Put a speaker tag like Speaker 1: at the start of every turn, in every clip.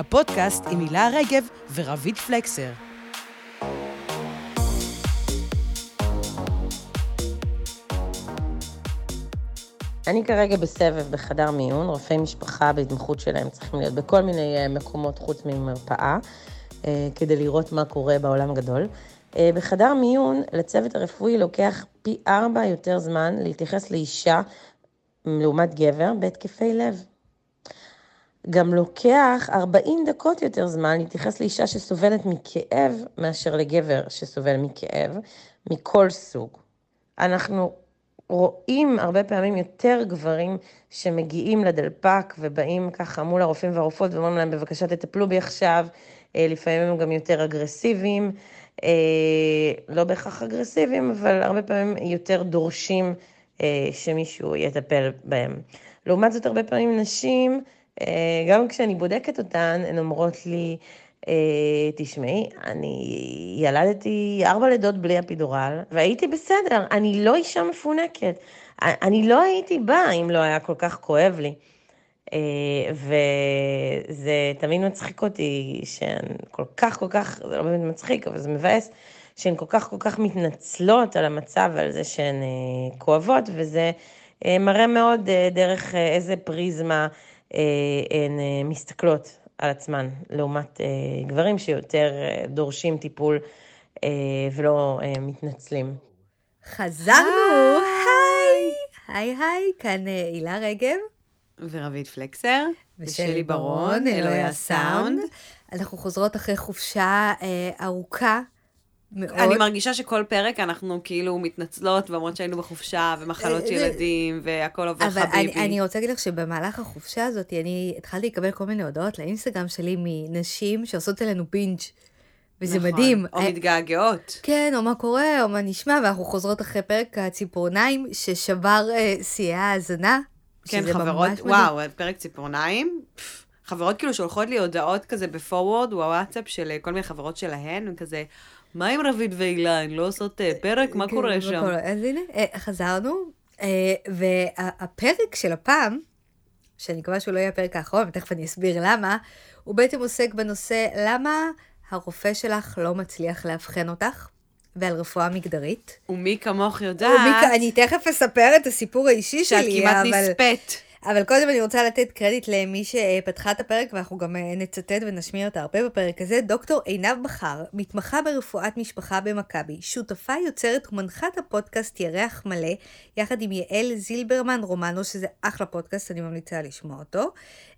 Speaker 1: הפודקאסט עם הילה רגב ורביד פלקסר.
Speaker 2: אני כרגע בסבב בחדר מיון, רופאי משפחה בהתמחות שלהם צריכים להיות בכל מיני אה, מקומות חוץ ממרפאה, אה, כדי לראות מה קורה בעולם הגדול. אה, בחדר מיון, לצוות הרפואי לוקח פי ארבע יותר זמן להתייחס לאישה לעומת גבר בהתקפי לב. גם לוקח 40 דקות יותר זמן להתייחס לאישה שסובלת מכאב מאשר לגבר שסובל מכאב, מכל סוג. אנחנו רואים הרבה פעמים יותר גברים שמגיעים לדלפק ובאים ככה מול הרופאים והרופאות ואומרים להם, בבקשה תטפלו בי עכשיו, אה, לפעמים הם גם יותר אגרסיביים, אה, לא בהכרח אגרסיביים, אבל הרבה פעמים יותר דורשים אה, שמישהו יטפל בהם. לעומת זאת, הרבה פעמים נשים, גם כשאני בודקת אותן, הן אומרות לי, תשמעי, אני ילדתי ארבע לידות בלי אפידורל, והייתי בסדר, אני לא אישה מפונקת. אני לא הייתי באה אם לא היה כל כך כואב לי. אה, וזה תמיד מצחיק אותי שהן כל כך, כל כך, זה לא באמת מצחיק, אבל זה מבאס, שהן כל כך, כל כך מתנצלות על המצב ועל זה שהן אה, כואבות, וזה אה, מראה מאוד דרך איזה פריזמה הן מסתכלות על עצמן, לעומת גברים שיותר דורשים טיפול ולא מתנצלים.
Speaker 3: חזרנו! היי! היי היי, כאן הילה רגב.
Speaker 4: ורבית פלקסר. ושלי ברון, אלוהי הסאונד.
Speaker 3: אנחנו חוזרות אחרי חופשה אה, ארוכה.
Speaker 4: מאוד. אני מרגישה שכל פרק אנחנו כאילו מתנצלות ואומרות שהיינו בחופשה ומחלות אה, ילדים והכל עובר אבל חביבי.
Speaker 3: אבל אני, אני רוצה להגיד לך שבמהלך החופשה הזאת אני התחלתי לקבל כל מיני הודעות לאינסטגרם שלי מנשים שעושות עלינו בינג'. וזה נכון, מדהים.
Speaker 4: או אה, מתגעגעות.
Speaker 3: כן, או מה קורה, או מה נשמע, ואנחנו חוזרות אחרי פרק הציפורניים ששבר אה, שיאי ההאזנה.
Speaker 4: כן, חברות, וואו, מדהים. פרק ציפורניים. חברות כאילו שולחות לי הודעות כזה בפורוורד, בוואטסאפ של כל מיני חברות שלהן, וכזה, מה עם רביד והילה, הן לא עושות אה, פרק? מה כן, קורה שם?
Speaker 3: אז הנה, אה, חזרנו, אה, והפרק של הפעם, שאני מקווה שהוא לא יהיה הפרק האחרון, ותכף אני אסביר למה, הוא בעצם עוסק בנושא למה הרופא שלך לא מצליח לאבחן אותך. ועל רפואה מגדרית.
Speaker 4: ומי כמוך יודעת...
Speaker 3: ומי, אני תכף אספר את הסיפור האישי שלי,
Speaker 4: אבל... שאת כמעט נספית.
Speaker 3: אבל קודם אני רוצה לתת קרדיט למי שפתחה את הפרק, ואנחנו גם אה, נצטט ונשמיע אותה הרבה בפרק הזה, דוקטור עינב בכר, מתמחה ברפואת משפחה במכבי, שותפה יוצרת ומנחת הפודקאסט ירח מלא, יחד עם יעל זילברמן רומנו, שזה אחלה פודקאסט, אני ממליצה לשמוע אותו,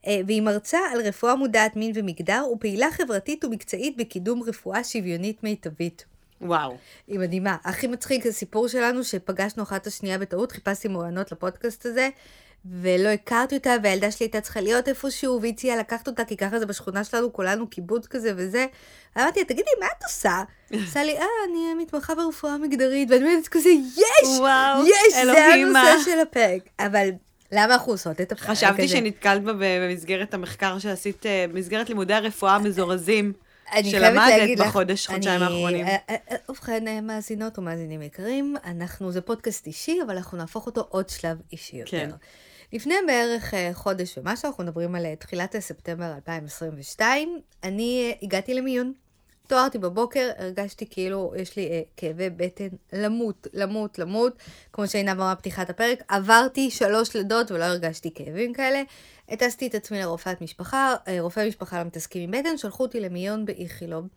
Speaker 3: אה, והיא מרצה על רפואה מודעת מין ומגדר, ופעילה חברתית ומקצועית בקידום רפואה שוויונית מיטבית.
Speaker 4: וואו.
Speaker 3: היא מדהימה. הכי מצחיק הסיפור שלנו, שפגשנו אחת השנייה בטעות, חיפשתי מוענות לפודקאסט הזה, ולא הכרתי אותה, והילדה שלי הייתה צריכה להיות איפשהו, והציעה לקחת אותה, כי ככה זה בשכונה שלנו, כולנו קיבוץ כזה וזה. אמרתי לה, תגידי, מה את עושה? עושה לי, אה, אני מתמחה ברפואה מגדרית, ואני אומרת כזה, יש!
Speaker 4: וואו,
Speaker 3: יש. זה הנושא של הפרק. אבל למה אנחנו עושות את הפרק
Speaker 4: הזה? חשבתי שנתקלת בה במסגרת המחקר שעשית, אה, במסגרת לימודי הרפואה המזורזים. שלמדת בחודש, חודשיים האחרונים. אה,
Speaker 3: אה, אה, ובכן, מאזינות ומאזינים יקרים, אנחנו, זה פודקאסט אישי, אבל אנחנו נהפוך אותו עוד שלב אישי יותר. כן. לפני בערך חודש ומשהו, אנחנו מדברים על תחילת ספטמבר 2022, אני הגעתי למיון. התעוררתי בבוקר, הרגשתי כאילו יש לי אה, כאבי בטן למות, למות, למות, כמו שעינב אמרה בפתיחת הפרק, עברתי שלוש לידות ולא הרגשתי כאבים כאלה. הטסתי את עצמי לרופאת משפחה, אה, רופאי משפחה לא מתעסקים עם בטן, שלחו אותי למיון באיכילוב.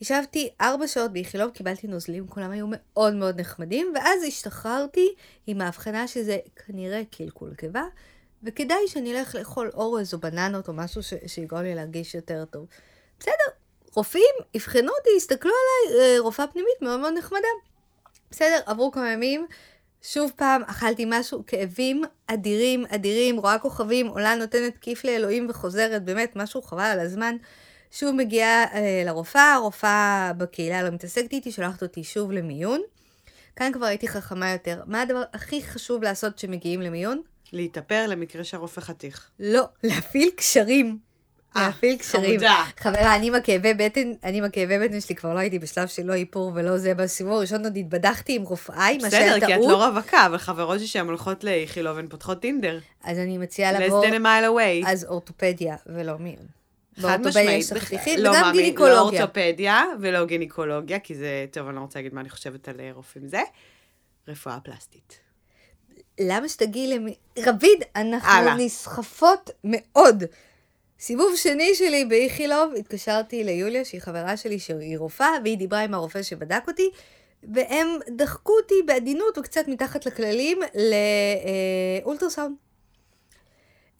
Speaker 3: ישבתי ארבע שעות באיכילוב, קיבלתי נוזלים, כולם היו מאוד מאוד נחמדים, ואז השתחררתי עם ההבחנה שזה כנראה קלקול קיבה, וכדאי שאני אלך לאכול אורז או בננות או משהו שיגרום לי להרגיש יותר טוב. בסדר, רופאים אבחנו אותי, הסתכלו עליי, אה, רופאה פנימית מאוד מאוד נחמדה. בסדר, עברו כמה ימים, שוב פעם אכלתי משהו, כאבים אדירים, אדירים, רואה כוכבים, עולה נותנת כיף לאלוהים וחוזרת, באמת, משהו חבל על הזמן. שוב מגיעה אה, לרופאה, הרופאה בקהילה לא מתעסקת איתי, שולחת אותי שוב למיון. כאן כבר הייתי חכמה יותר. מה הדבר הכי חשוב לעשות כשמגיעים למיון?
Speaker 4: להתאפר למקרה שהרופא חתיך.
Speaker 3: לא, להפעיל קשרים. אה, להפעיל קשרים. חברה, אני עם הכאבי בטן, אני עם הכאבי בטן שלי כבר לא הייתי בשלב של לא איפור ולא זה. בסיבוב הראשון עוד התבדחתי עם רופאי,
Speaker 4: מה שהיה טעות. בסדר, כי את לא רווקה, אבל חברות שהן הולכות לאיכילוב, הן פותחות טינדר.
Speaker 3: אז אני מציעה לעבור...
Speaker 4: than a mile away.
Speaker 3: אז אורתופדיה ולא מיון. יש חתיכים,
Speaker 4: לא
Speaker 3: וגם
Speaker 4: מאמין,
Speaker 3: גינקולוגיה.
Speaker 4: לא אורתופדיה ולא גינקולוגיה, כי זה, טוב, אני לא רוצה להגיד מה אני חושבת על אה, רופאים זה. רפואה פלסטית.
Speaker 3: למה שתגיעי למי... רביד, אנחנו
Speaker 4: הלאה.
Speaker 3: נסחפות מאוד. סיבוב שני שלי באיכילוב, התקשרתי ליוליה, שהיא חברה שלי, שהיא רופאה, והיא דיברה עם הרופא שבדק אותי, והם דחקו אותי בעדינות וקצת מתחת לכללים לאולטרסאונד.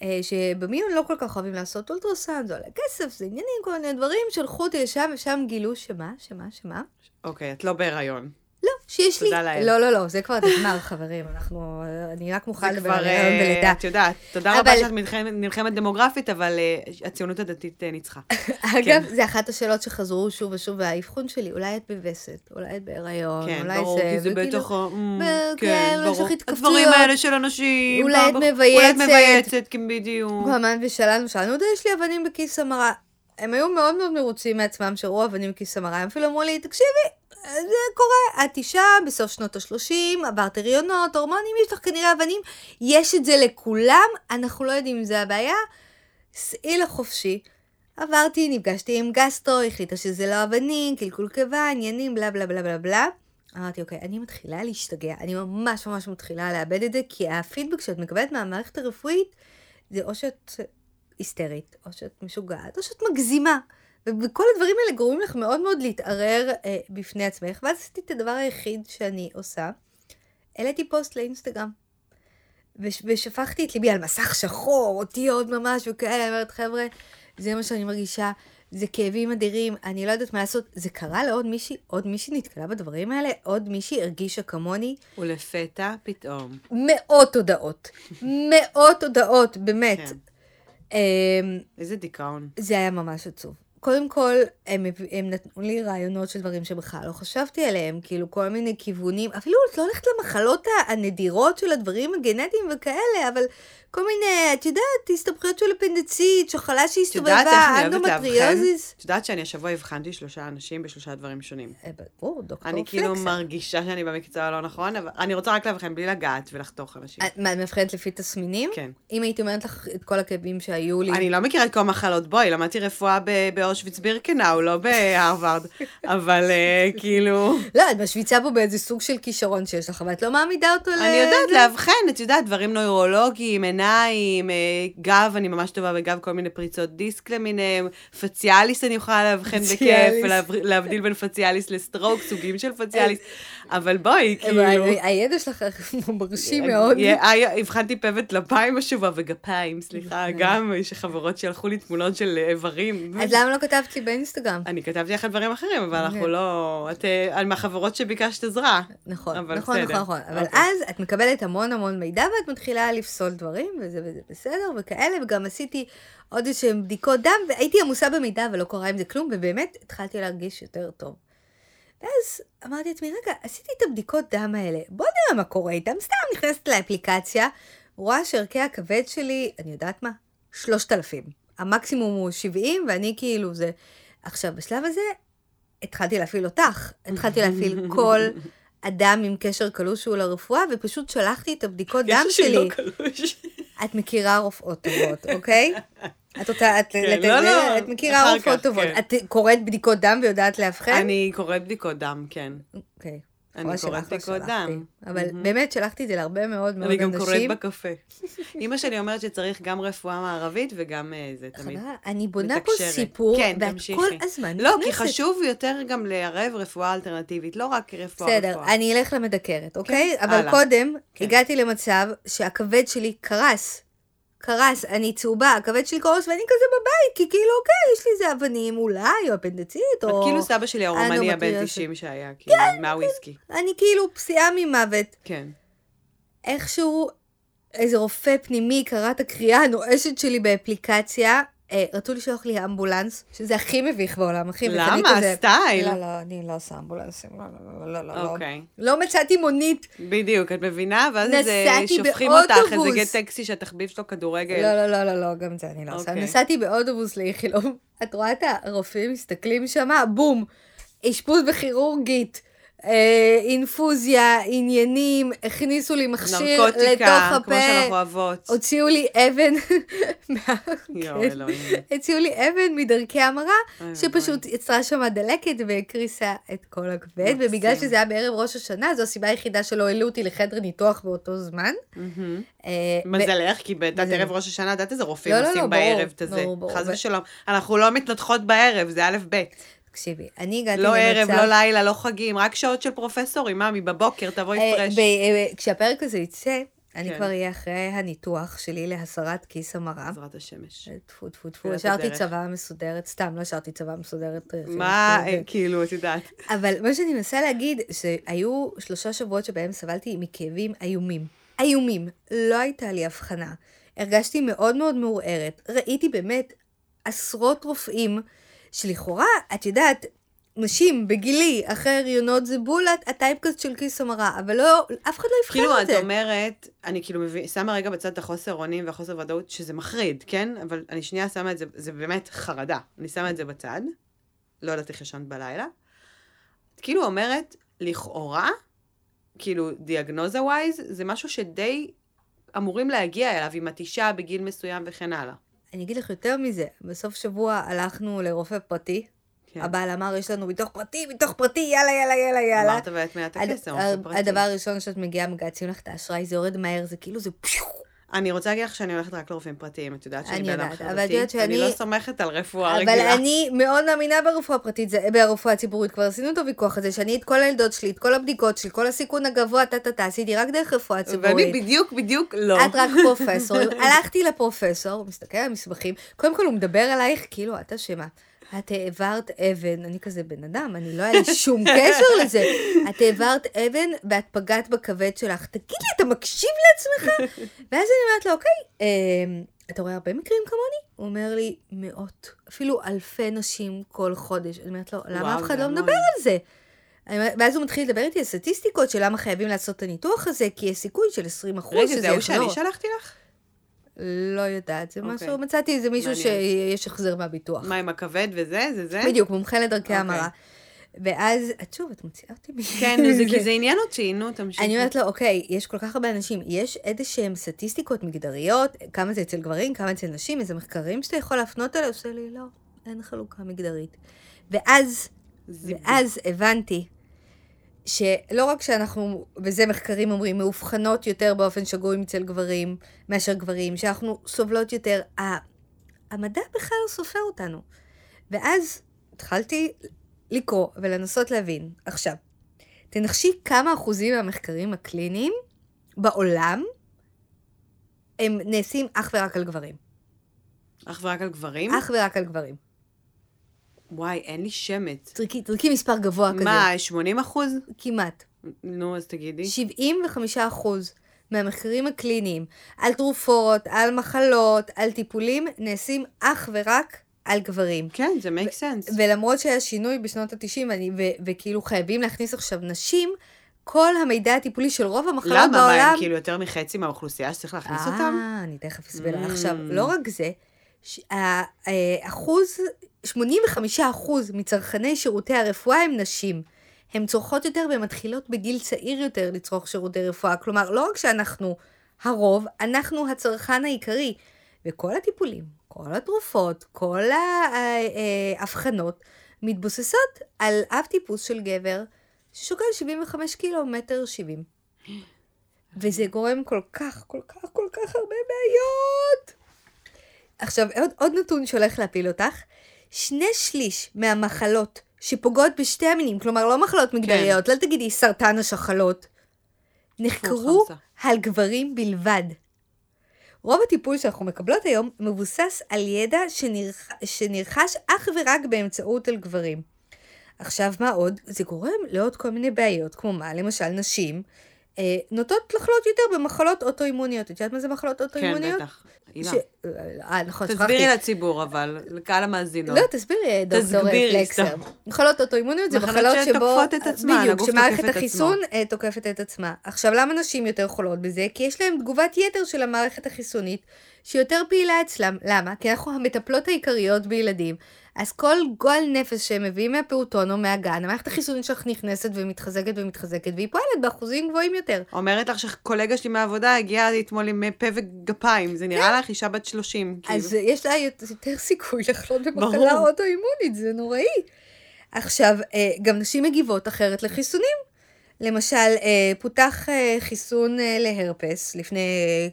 Speaker 3: אה, שבמיון לא כל כך אוהבים לעשות אולטרסאונד, זה עולה כסף, זה עניינים, כל מיני דברים, שלחו אותי לשם, ושם גילו שמה, שמה, שמה?
Speaker 4: אוקיי, את לא בהיריון.
Speaker 3: לא, שיש לי...
Speaker 4: תודה לאל.
Speaker 3: לא, לא, לא, זה כבר נגמר, חברים. אנחנו... אני רק
Speaker 4: זה
Speaker 3: לדבר על הריון
Speaker 4: אה,
Speaker 3: ולידה.
Speaker 4: את יודעת, תודה רבה שאת נלחמת- דמוגרפית, אבל אה, הציונות הדתית אה, ניצחה.
Speaker 3: אגב, זה אחת השאלות שחזרו שוב ושוב, והאבחון שלי, אולי את בווסת, אולי את בהיריון,
Speaker 4: כן,
Speaker 3: אולי
Speaker 4: ברור,
Speaker 3: זה,
Speaker 4: כי זה בטח, אמ, כן,
Speaker 3: כן, אולי יש
Speaker 4: ברור.
Speaker 3: לך התכווצויות.
Speaker 4: הדברים האלה של אנשים.
Speaker 3: אולי את
Speaker 4: ברור. אולי את
Speaker 3: מבייצת.
Speaker 4: מבייצת, כן, בדיוק.
Speaker 3: כמובן ושאלנו, שאלנו, "די, יש לי אבנים בכיס המרה. הם היו מאוד מאוד מרוצים מעצמם שראו אבנים בכיס המרה, הם אפילו אמרו לי, תקשיבי, זה קורה, את אישה בסוף שנות ה-30, עברת הריונות, הורמונים, יש לך כנראה אבנים, יש את זה לכולם, אנחנו לא יודעים אם זה הבעיה, סעי לחופשי. עברתי, נפגשתי עם גסטרו, החליטה שזה לא אבנים, קלקול קיבה, עניינים, בלה בלה בלה בלה בלה. אמרתי, אוקיי, אני מתחילה להשתגע, אני ממש ממש מתחילה לאבד את זה, כי הפידבק שאת מקבלת מהמערכת הרפואית, זה או שאת היסטרית, או שאת משוגעת, או שאת מגזימה. וכל הדברים האלה גורמים לך מאוד מאוד להתערער אה, בפני עצמך, ואז עשיתי את הדבר היחיד שאני עושה, העליתי פוסט לאינסטגרם. וש- ושפכתי את ליבי על מסך שחור, אותיות ממש וכאלה, אני אומרת, חבר'ה, זה מה שאני מרגישה, זה כאבים אדירים, אני לא יודעת מה לעשות. זה קרה לעוד מישהי, עוד מישהי נתקלה בדברים האלה, עוד מישהי הרגישה כמוני,
Speaker 4: ולפתע פתאום.
Speaker 3: מאות הודעות. מאות הודעות, באמת.
Speaker 4: כן.
Speaker 3: אמ,
Speaker 4: איזה דיכאון.
Speaker 3: זה היה ממש עצוב. קודם כל, הם, הם נתנו לי רעיונות של דברים שבכלל לא חשבתי עליהם, כאילו כל מיני כיוונים, אפילו את לא הולכת למחלות הנדירות של הדברים הגנטיים וכאלה, אבל כל מיני, את יודעת, הסתבכויות של אפנדצית, שחלה שהסתובבה? אנדומטריוזיס.
Speaker 4: את יודעת שאני השבוע הבחנתי שלושה אנשים בשלושה דברים שונים.
Speaker 3: אה, ברור, דוקטור
Speaker 4: אני כאילו. מרגישה שאני במקצוע הלא נכון, אבל אני רוצה רק לאבחן בלי לגעת ולחתוך אנשים.
Speaker 3: מה, את מאבחנת לפי תסמינים?
Speaker 4: כן.
Speaker 3: אם הייתי אומרת לך את כל הכאבים שהיו לי,
Speaker 4: אני לא מכירה את כל המחלות, בואי, למדתי רפואה באושוויץ בירקנאו, לא בהרווארד, אבל אה, כאילו...
Speaker 3: לא, את משוויצה פה באיזה סוג של כישרון שיש לך, אבל את לא מעמידה אותו ל...
Speaker 4: אני יודעת. לאבחן, את יודעת, דברים נוירולוגיים, עיניים, אה, גב, אני ממש טובה בגב, כל מיני פריצות דיסק למיניהם, פציאליס אני יכולה לאבחן בכיף, להבדיל בין פציאליס לסטרוק, סוגים של פציאליס, אבל בואי,
Speaker 3: אבל
Speaker 4: כאילו...
Speaker 3: הידע שלך מרשים מאוד.
Speaker 4: אה, אה, הבחנתי פה וטלפיים השבוע, וגפיים, סליחה, גם יש חברות שלחו לי תמונות של איברים.
Speaker 3: אז למה לא כתבת לי באינסטגרם?
Speaker 4: אני כתבתי לך דברים אחרים, אבל אנחנו
Speaker 3: אוקיי.
Speaker 4: לא... את אה, מהחברות שביקשת עזרה.
Speaker 3: נכון, נכון. נכון, נכון. אבל
Speaker 4: אוקיי.
Speaker 3: אז את מקבלת המון המון מידע ואת מתחילה לפסול דברים, וזה וזה בסדר, וכאלה, וגם עשיתי עוד איזשהם בדיקות דם, והייתי עמוסה במידע ולא קרה עם זה כלום, ובאמת התחלתי להרגיש יותר טוב. ואז אמרתי לעצמי, רגע, עשיתי את הבדיקות דם האלה, בוא נראה מה קורה איתם, סתם נכנסת לאפליקציה, רואה שערכי הכבד שלי, אני יודעת מה? 3,000. המקסימום הוא 70, ואני כאילו זה... עכשיו, בשלב הזה, התחלתי להפעיל אותך. התחלתי להפעיל כל אדם עם קשר קלוש שהוא לרפואה, ופשוט שלחתי את הבדיקות דם
Speaker 4: שלי
Speaker 3: שלי.
Speaker 4: לא קלוש.
Speaker 3: את מכירה רופאות טובות, אוקיי? את רוצה, את,
Speaker 4: כן,
Speaker 3: לת-
Speaker 4: לא, לא,
Speaker 3: את מכירה רופאות טובות.
Speaker 4: כן.
Speaker 3: את קוראת בדיקות דם ויודעת לאבחן?
Speaker 4: אני קוראת בדיקות דם, כן.
Speaker 3: אוקיי.
Speaker 4: אני קוראת בדיקות. דם.
Speaker 3: אבל
Speaker 4: מהמם.
Speaker 3: באמת שלחתי את זה להרבה מאוד מאוד
Speaker 4: אני גם
Speaker 3: אנשים.
Speaker 4: קוראת בקפה. אימא שלי אומרת שצריך גם רפואה מערבית וגם אה, זה תמיד.
Speaker 3: חבל, אני בונה פה. סיפור,
Speaker 4: כן,
Speaker 3: ואת
Speaker 4: תמשיכי.
Speaker 3: כל הזמן
Speaker 4: לא, כי
Speaker 3: נכנסת.
Speaker 4: חשוב יותר גם לערב רפואה אלטרנטיבית, לא רק רפואה
Speaker 3: בסדר,
Speaker 4: רפואה.
Speaker 3: אני אלך למדקרת, אוקיי?
Speaker 4: כן,
Speaker 3: אבל
Speaker 4: הלאה.
Speaker 3: קודם,
Speaker 4: כן.
Speaker 3: הגעתי למצב שהכבד שלי קרס. קרס, אני צהובה, הכבד שלי קורס, ואני כזה בבית, כי כאילו, אוקיי, יש לי איזה אבנים אולי, או אפנדצית,
Speaker 4: את
Speaker 3: או...
Speaker 4: כאילו סבא שלי הרומני הבן
Speaker 3: אנדומטריוזיס.
Speaker 4: 90 שהיה, כאילו, מהוויסקי.
Speaker 3: אני כאילו פסיעה ממוות.
Speaker 4: כן.
Speaker 3: איכשהו, איזה רופא פנימי קרא את הקריאה הנואשת שלי באפליקציה, אה, רצו לשלוח לי אמבולנס, שזה הכי מביך בעולם, הכי מביך.
Speaker 4: למה?
Speaker 3: כזה-
Speaker 4: סטייל.
Speaker 3: לא, לא, אני לא עושה אמבולנסים, לא, לא, לא, לא, לא.
Speaker 4: אוקיי.
Speaker 3: לא מצאתי מונית.
Speaker 4: בדיוק, את מבינה? ואז איזה שופכים אותך, איזה. גט טקסי שהתחביב שלו כדורגל.
Speaker 3: לא, לא, לא, לא, לא, גם זה אני לא עושה.
Speaker 4: אוקיי.
Speaker 3: נסעתי באוטובוס לאיכילוב, את רואה את הרופאים מסתכלים שם, בום, אשפוז בכירורגית, אה, אינפוזיה, עניינים, הכניסו לי מכשיר לתוך הפה.
Speaker 4: נרקוטיקה, כמו שאנחנו אוהבות.
Speaker 3: הוציאו לי אבן,
Speaker 4: יואו. אלוהים.
Speaker 3: הציעו לי אבן מדרכי המרה, שפשוט יצרה שם דלקת והקריסה את כל הכבד. ובגלל שזה היה בערב ראש השנה, זו הסיבה היחידה שלא העלו אותי לחדר ניתוח באותו זמן. אה,
Speaker 4: מזלך, כי
Speaker 3: מזל.
Speaker 4: ערב ראש השנה, את יודעת איזה רופאים
Speaker 3: לא, לא,
Speaker 4: עושים
Speaker 3: לא, ברור,
Speaker 4: בערב את הזה. חס ושלום. אנחנו לא מתנתחות בערב, זה א' ב'.
Speaker 3: תקשיבי, אני הגעתי
Speaker 4: לא
Speaker 3: למצב...
Speaker 4: ערב, לא לילה, לא חגים, רק שעות של פרופסורים, ממי, בבוקר, תבואי
Speaker 3: אה,
Speaker 4: פרש.
Speaker 3: ב- אה, כשהפרק הזה יצא, אני
Speaker 4: כן.
Speaker 3: כבר אהיה אחרי הניתוח שלי להסרת כיס המרה.
Speaker 4: בעזרת השמש.
Speaker 3: אה, טפו טפו טפו, השארתי. צבא מסודרת, סתם, לא השארתי צבא מסודרת. אה,
Speaker 4: מה, אה, כאילו, את יודעת.
Speaker 3: אבל מה שאני מנסה להגיד, שהיו שלושה שבועות שבהם סבלתי מכאבים איומים. איומים. לא הייתה לי הבחנה. הרגשתי מאוד מאוד מעורערת. ראיתי באמת עשרות רופאים, שלכאורה, את יודעת, נשים בגילי, אחרי הריונות זה בולת הטייפקאסט של כיס המרה, אבל לא, אף אחד לא יבחן
Speaker 4: כאילו,
Speaker 3: את
Speaker 4: את
Speaker 3: זה.
Speaker 4: אומרת, אני כאילו מבין, שמה רגע בצד את החוסר אונים והחוסר ודאות, שזה מחריד, כן? אבל אני שנייה שמה את זה, זה באמת חרדה. אני שמה את זה בצד, לא יודעת איך ישנת בלילה. את כאילו אומרת, לכאורה, כאילו, דיאגנוזה ווייז, זה משהו שדי אמורים להגיע אליו עם את אישה בגיל מסוים וכן הלאה.
Speaker 3: אני אגיד לך יותר מזה, בסוף שבוע הלכנו לרופא פרטי,
Speaker 4: כן.
Speaker 3: הבעל אמר, יש לנו ביטוח פרטי, ביטוח פרטי, יאללה, יאללה, יאללה, יאללה.
Speaker 4: אמרת ואת מעט הכסף, אמרת פרטי.
Speaker 3: הדבר הראשון שאת מגיעה, מגהצים לך את האשראי, זה יורד מהר, זה כאילו זה פיו.
Speaker 4: אני רוצה להגיד לך שאני הולכת רק לרופאים פרטיים, את יודעת שאני
Speaker 3: אני
Speaker 4: בן אדם חברתי.
Speaker 3: אבל שאני-
Speaker 4: אני לא סומכת על רפואה
Speaker 3: אבל
Speaker 4: רגילה.
Speaker 3: אני מאוד מאמינה ברפואה פרטית, זה- ברפואה ציבורית, כבר עשינו את הוויכוח הזה, שאני את כל הילדות שלי, את כל הבדיקות שלי, כל הסיכון הגבוה, טה-טה-טה, עשיתי רק דרך רפואה
Speaker 4: ואני
Speaker 3: ציבורית.
Speaker 4: בדיוק בדיוק לא.
Speaker 3: את רק פרופסור. הלכתי לפרופסור, הוא מסתכל על המסמכים, קודם כל הוא מדבר עלייך כאילו את אשמה. את העברת אבן, אני כזה בן אדם, אני לא היה לי שום קשר לזה. את העברת אבן ואת פגעת בכבד שלך. תגיד לי, אתה מקשיב לעצמך? ואז אני אומרת לו, אוקיי, אמ, אתה רואה הרבה מקרים כמוני? הוא אומר לי, מאות, אפילו אלפי נשים כל חודש. אני אומרת לו, למה אף אחד
Speaker 4: זה
Speaker 3: לא. מדבר על זה? ואז הוא מתחיל לדבר איתי על סטטיסטיקות של למה חייבים לעשות את הניתוח הזה, כי יש סיכוי של 20 אחוז
Speaker 4: רגע,
Speaker 3: שזה
Speaker 4: זה ההוא
Speaker 3: יחזור.
Speaker 4: שאני שלחתי לך?
Speaker 3: לא יודעת, זה
Speaker 4: אוקיי.
Speaker 3: משהו, מצאתי איזה מישהו
Speaker 4: מעניין.
Speaker 3: שיש החזר מהביטוח.
Speaker 4: מה עם הכבד וזה? זה זה?
Speaker 3: בדיוק, מומחה לדרכי
Speaker 4: אוקיי.
Speaker 3: המרה. ואז, את שוב, את מוציאה אותי מ...
Speaker 4: כן, זה כי זה עניין אותי, נו, תמשיכי.
Speaker 3: אני אומרת לו, אוקיי, יש כל כך הרבה אנשים, יש איזה שהם סטטיסטיקות מגדריות, כמה זה אצל גברים, כמה אצל נשים, איזה מחקרים שאתה יכול להפנות אליהם? עושה לי, לא, אין חלוקה מגדרית. ואז. ואז הבנתי שלא רק שאנחנו, וזה מחקרים אומרים, מאובחנות יותר באופן שגוי אצל גברים מאשר גברים, שאנחנו סובלות יותר, המדע בכלל סופר אותנו. ואז התחלתי לקרוא ולנסות להבין. עכשיו, תנחשי כמה אחוזים מהמחקרים הקליניים בעולם הם נעשים אך ורק על גברים.
Speaker 4: אך ורק על גברים?
Speaker 3: אך ורק על גברים.
Speaker 4: וואי, אין לי שמץ.
Speaker 3: תרקי, תרקי מספר גבוה כזה.
Speaker 4: מה, 80 אחוז?
Speaker 3: כמעט.
Speaker 4: נו, אז תגידי.
Speaker 3: 75 אחוז מהמחקרים הקליניים על תרופות, על מחלות, על טיפולים, נעשים אך ורק על גברים.
Speaker 4: כן, זה make sense.
Speaker 3: ולמרות שהיה שינוי בשנות ה-90, ו- וכאילו חייבים להכניס עכשיו נשים, כל המידע הטיפולי של רוב המחלות
Speaker 4: למה? מה,
Speaker 3: בעולם...
Speaker 4: הם כאילו יותר מחצי מהאוכלוסייה שצריך להכניס אותם?
Speaker 3: אה, אני תכף אסביר לך.
Speaker 4: Mm.
Speaker 3: עכשיו, לא רק זה, ש- ה- אה, 85 אחוז מצרכני שירותי הרפואה הם נשים. הן צורכות יותר והן מתחילות בגיל צעיר יותר לצרוך שירותי רפואה. כלומר, לא רק שאנחנו הרוב, אנחנו הצרכן העיקרי. וכל הטיפולים, כל התרופות, כל האבחנות מתבוססות על אב טיפוס של גבר ששוקל 75 קילומטר 70. וזה גורם כל כך, כל כך, כל כך הרבה בעיות. עכשיו, עוד, עוד נתון שהולך להפיל אותך. שני שליש מהמחלות שפוגעות בשתי המינים, כלומר לא מחלות מגדריות, לא תגידי סרטן השחלות, נחקרו. על גברים בלבד. רוב הטיפול שאנחנו מקבלות היום מבוסס על ידע שנרכ... שנרכש אך ורק באמצעות על גברים. עכשיו, מה עוד? זה גורם לעוד כל מיני בעיות, כמו מה, למשל, נשים נוטות לחלות יותר במחלות אוטואימוניות. את יודעת מה זה מחלות
Speaker 4: כן,
Speaker 3: אוטואימוניות?
Speaker 4: בטח. הילה,
Speaker 3: ש- אה, נכון,
Speaker 4: תסבירי
Speaker 3: שכחתי.
Speaker 4: לציבור, אבל, לקהל המאזינות.
Speaker 3: לא, תסבירי, דוקטור
Speaker 4: תסבירי,
Speaker 3: פלקסר. מחלות אוטואימוניות זה
Speaker 4: מחלות
Speaker 3: מחלות שבו...
Speaker 4: שתוקפות את עצמן,
Speaker 3: בדיוק, שמערכת החיסון אה, תוקפת את עצמה. עכשיו, למה נשים יותר חולות בזה? כי יש להן תגובת יתר של המערכת החיסונית, שיותר פעילה אצלם. למה? כי אנחנו המטפלות העיקריות בילדים. אז כל גועל נפש שהם מביאים מהפעוטון או מהגן, המערכת החיסונית שלך נכנסת ומתחזקת ומתחזקת, והיא פועלת באחוזים גבוהים יותר.
Speaker 4: אומרת לך שקולגה שלי מהעבודה הגיעה אתמול עם פה וגפיים, זה נראה לך אישה בת 30.
Speaker 3: כאילו. אז יש לה יותר סיכוי לחלות במחלה אוטואימונית, זה נוראי. עכשיו, אה, גם נשים מגיבות אחרת לחיסונים. למשל, אה, פותח אה, חיסון להרפס לפני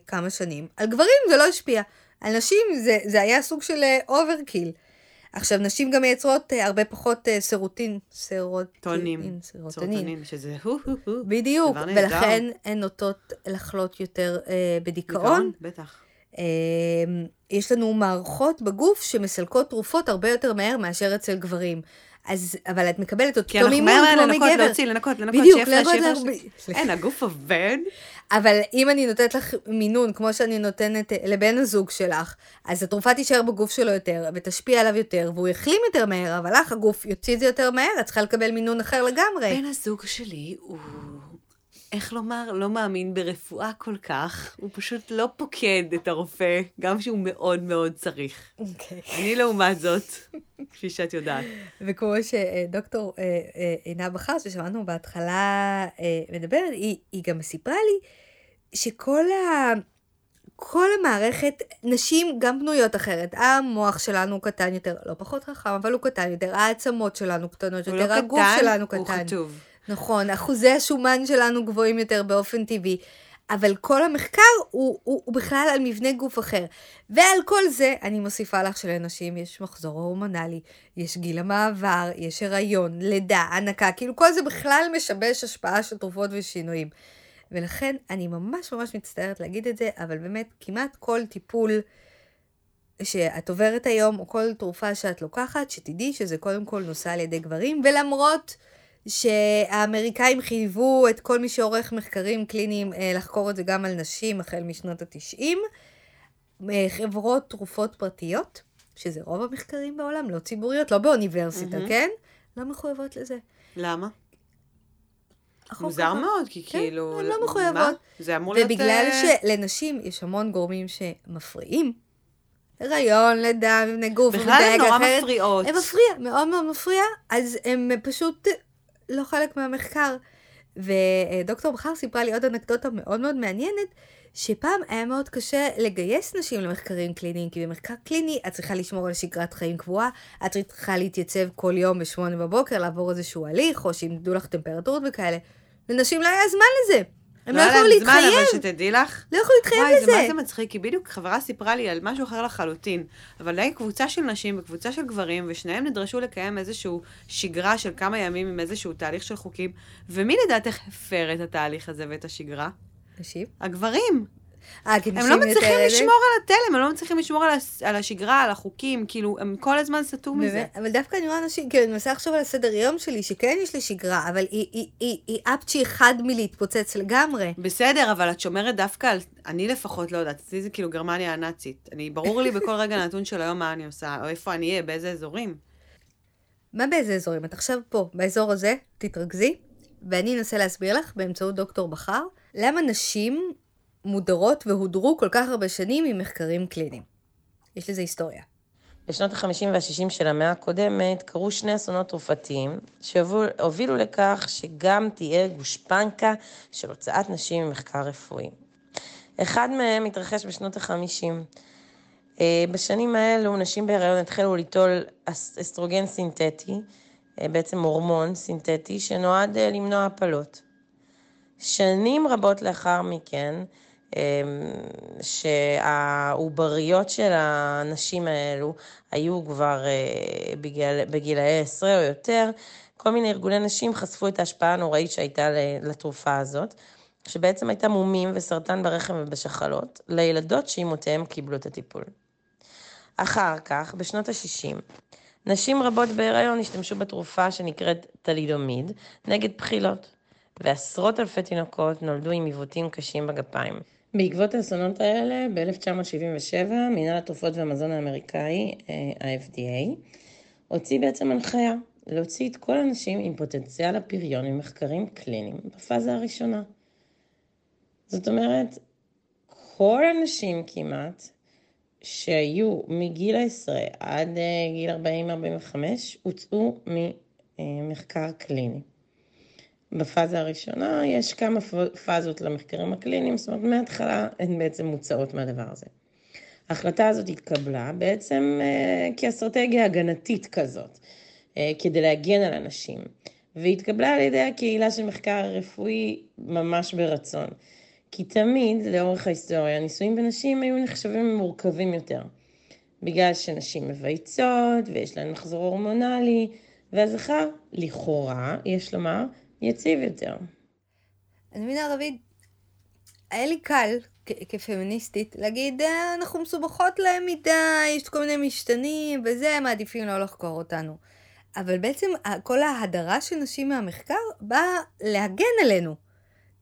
Speaker 3: כמה שנים. על גברים זה לא השפיע. על נשים זה, זה היה סוג של overkill. עכשיו, נשים גם מייצרות הרבה פחות סרוטין,
Speaker 4: סרוטונים. סרוטונין, שזה הו הו הו.
Speaker 3: בדיוק, ולכן הן נוטות לחלות יותר בדיכאון. דיכאון,
Speaker 4: בטח.
Speaker 3: יש לנו מערכות בגוף שמסלקות תרופות הרבה יותר מהר מאשר אצל גברים. אז, אבל את מקבלת אותו מימון כמו מגבר.
Speaker 4: כי אנחנו מהר לנקות, להוציא, לנקות, לנקות, בדיוק, שפלה, שפלה. אין, הגוף עובד.
Speaker 3: אבל אם אני נותנת לך מינון, כמו שאני נותנת אה, לבן הזוג שלך, אז התרופה תישאר בגוף שלו יותר, ותשפיע עליו יותר, והוא יחלים יותר מהר, אבל לך הגוף יוציא את זה יותר מהר, את צריכה לקבל מינון אחר לגמרי.
Speaker 4: בן הזוג שלי הוא... איך לומר, לא מאמין ברפואה כל כך, הוא פשוט לא פוקד את הרופא, גם שהוא מאוד מאוד צריך. אוקיי. Okay. אני לעומת זאת, כפי שאת יודעת.
Speaker 3: וכמו שדוקטור אה, אה, עינה בכר, ששמענו בהתחלה אה, מדברת, היא, היא גם סיפרה לי שכל ה... כל המערכת, נשים גם בנויות אחרת. המוח שלנו קטן יותר, לא פחות חכם, אבל הוא קטן יותר. העצמות שלנו קטנות יותר,
Speaker 4: לא
Speaker 3: הגוף
Speaker 4: קטן,
Speaker 3: שלנו קטן.
Speaker 4: הוא חטוב.
Speaker 3: נכון, אחוזי השומן שלנו גבוהים יותר באופן טבעי. אבל כל המחקר הוא, הוא, הוא בכלל על מבנה גוף אחר. ועל כל זה, אני מוסיפה לך שלנשים יש מחזור הורמונלי, יש גיל המעבר, יש הריון, לידה, הנקה, כאילו כל זה בכלל משבש השפעה של תרופות ושינויים. ולכן אני ממש ממש מצטערת להגיד את זה, אבל באמת כמעט כל טיפול שאת עוברת היום, או כל תרופה שאת לוקחת, שתדעי שזה קודם כל נושא על ידי גברים, ולמרות... שהאמריקאים חייבו את כל מי שעורך מחקרים קליניים אה, לחקור את זה גם על נשים החל משנות התשעים. אה, חברות תרופות פרטיות, שזה רוב המחקרים בעולם, לא ציבוריות, לא באוניברסיטה, mm-hmm. כן? לא מחויבות לזה.
Speaker 4: למה? מוזר מאוד, כי כן, כאילו...
Speaker 3: הן לא מחויבות. מה?
Speaker 4: זה אמור להיות...
Speaker 3: ובגלל שלנשים יש המון גורמים שמפריעים, הריון, לידה, מבנה גוף,
Speaker 4: בכלל הן נורא מפריעות.
Speaker 3: הן מפריע, מאוד מאוד מפריע, אז הן פשוט לא חלק מהמחקר. ודוקטור בכר סיפרה לי עוד אנקדוטה מאוד מאוד מעניינת, שפעם היה מאוד קשה לגייס נשים למחקרים קליניים, כי במחקר קליני את צריכה לשמור על שגרת חיים קבועה, את צריכה להתייצב כל יום בשמונה בבוקר, לעבור איזשהו הליך, או שימדדו לך טמפרטורות וכאלה. לנשים לא היה זמן לזה. הם לא, לא יכלו להתחייב.
Speaker 4: לא היה להם זמן, אבל שתדעי לך.
Speaker 3: לא יכלו להתחייב
Speaker 4: לזה.
Speaker 3: וואי, זה
Speaker 4: מה זה מצחיק, כי בדיוק חברה סיפרה לי על משהו אחר לחלוטין. אבל היה קבוצה של נשים וקבוצה של גברים, ושניהם נדרשו לקיים איזשהו שגרה של כמה ימים עם איזשהו תהליך של חוקים. ומי לדעתך הפר את התהליך הזה ואת השגרה?
Speaker 3: נשים?
Speaker 4: הגברים.
Speaker 3: אה,
Speaker 4: הם לא מצליחים לשמור על התלם, הם לא מצליחים לשמור על, השגרה, על החוקים, כאילו, הם כל הזמן סטו מזה.
Speaker 3: אבל דווקא אני רואה אנשים, כאילו, אני מנסה לחשוב על הסדר יום שלי, שכן יש לי שגרה, אבל היא, היא, היא, היא אפצ'י אחד מלהתפוצץ לגמרי.
Speaker 4: בסדר, אבל את שומרת דווקא על... אני לפחות לא יודעת, אצלי זה כאילו גרמניה הנאצית. אני, ברור לי בכל רגע נתון של היום מה אני עושה, או איפה אני אהיה, באיזה אזורים.
Speaker 3: מה באיזה אזורים? את עכשיו פה, באזור הזה, תתרכזי, ואני אנסה להסביר לך, באמצעות דוקטור בכר, למה נשים מודרות והודרו כל כך הרבה שנים ממחקרים קליניים. יש לזה היסטוריה.
Speaker 2: בשנות ה-50 וה-60 של המאה הקודמת קרו שני אסונות תרופתיים שהובילו לכך שגם תהיה גושפנקה של הוצאת נשים ממחקר רפואי. אחד מהם התרחש בשנות ה-50. אה, בשנים האלו נשים בהיריון התחילו ליטול אסטרוגן סינתטי, אה, בעצם הורמון סינתטי, שנועד אה, למנוע הפלות. שנים רבות לאחר מכן, שהעובריות של הנשים האלו היו כבר אה, בגיל, בגילאי עשרה או יותר, כל מיני ארגוני נשים חשפו את ההשפעה הנוראית שהייתה לתרופה הזאת, שבעצם הייתה מומים וסרטן ברחם ובשחלות, לילדות שאימותיהם קיבלו את הטיפול. אחר כך, בשנות ה-60, נשים רבות בהיריון השתמשו בתרופה שנקראת טלידומיד נגד בחילות, ועשרות אלפי תינוקות נולדו עם עיוותים קשים בגפיים. בעקבות האסונות האלה, ב-1977, מינהל התרופות והמזון האמריקאי, אה, ה-FDA, הוציא בעצם הנחיה להוציא את כל הנשים עם פוטנציאל הפריון ממחקרים קליניים בפאזה הראשונה. זאת אומרת, כל הנשים כמעט
Speaker 5: שהיו מגיל העשרה עד אה, גיל 40-45 הוצאו ממחקר קליני. בפאזה הראשונה יש כמה פאזות למחקרים הקליניים, זאת אומרת מההתחלה הן בעצם מוצאות מהדבר הזה. ההחלטה הזאת התקבלה בעצם אה, כאסטרטגיה הגנתית כזאת, אה, כדי להגן על אנשים, והיא התקבלה על ידי הקהילה של מחקר רפואי ממש ברצון. כי תמיד, לאורך ההיסטוריה, נישואים בנשים היו נחשבים מורכבים יותר. בגלל שנשים מבייצות, ויש להן מחזור הורמונלי, והזכר, לכאורה, יש לומר, יציב יותר.
Speaker 3: אני מבינה, רביד, היה לי קל כפמיניסטית להגיד, אה, אנחנו מסובכות להם מדי, יש כל מיני משתנים, וזה, מעדיפים לא לחקור אותנו. אבל בעצם כל ההדרה של נשים מהמחקר באה להגן עלינו.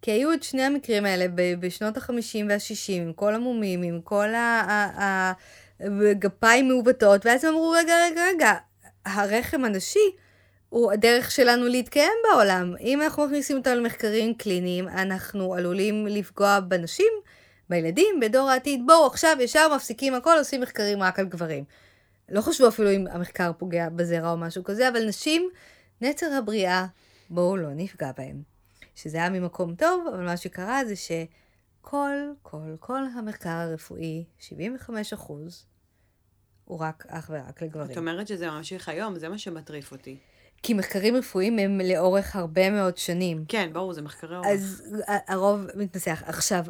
Speaker 3: כי היו את שני המקרים האלה בשנות החמישים והשישים, עם כל המומים, עם כל הגפיים מעוותות, ואז הם אמרו, רגע, רגע, רגע, הרחם הנשי הוא הדרך שלנו להתקיים בעולם. אם אנחנו מכניסים אותנו למחקרים קליניים, אנחנו עלולים לפגוע בנשים, בילדים, בדור העתיד. בואו עכשיו ישר מפסיקים הכל, עושים מחקרים רק על גברים. לא חשבו אפילו אם המחקר פוגע בזרע או משהו כזה, אבל נשים, נצר הבריאה, בואו לא נפגע בהם. שזה היה ממקום טוב, אבל מה שקרה זה שכל, כל, כל המחקר הרפואי, 75 אחוז, הוא רק אך ורק לגברים.
Speaker 4: את אומרת שזה ממשיך היום, זה מה שמטריף אותי.
Speaker 3: כי מחקרים רפואיים הם לאורך הרבה מאוד שנים.
Speaker 4: כן, ברור, זה מחקרי אורך.
Speaker 3: אז הרוב מתנסח. עכשיו,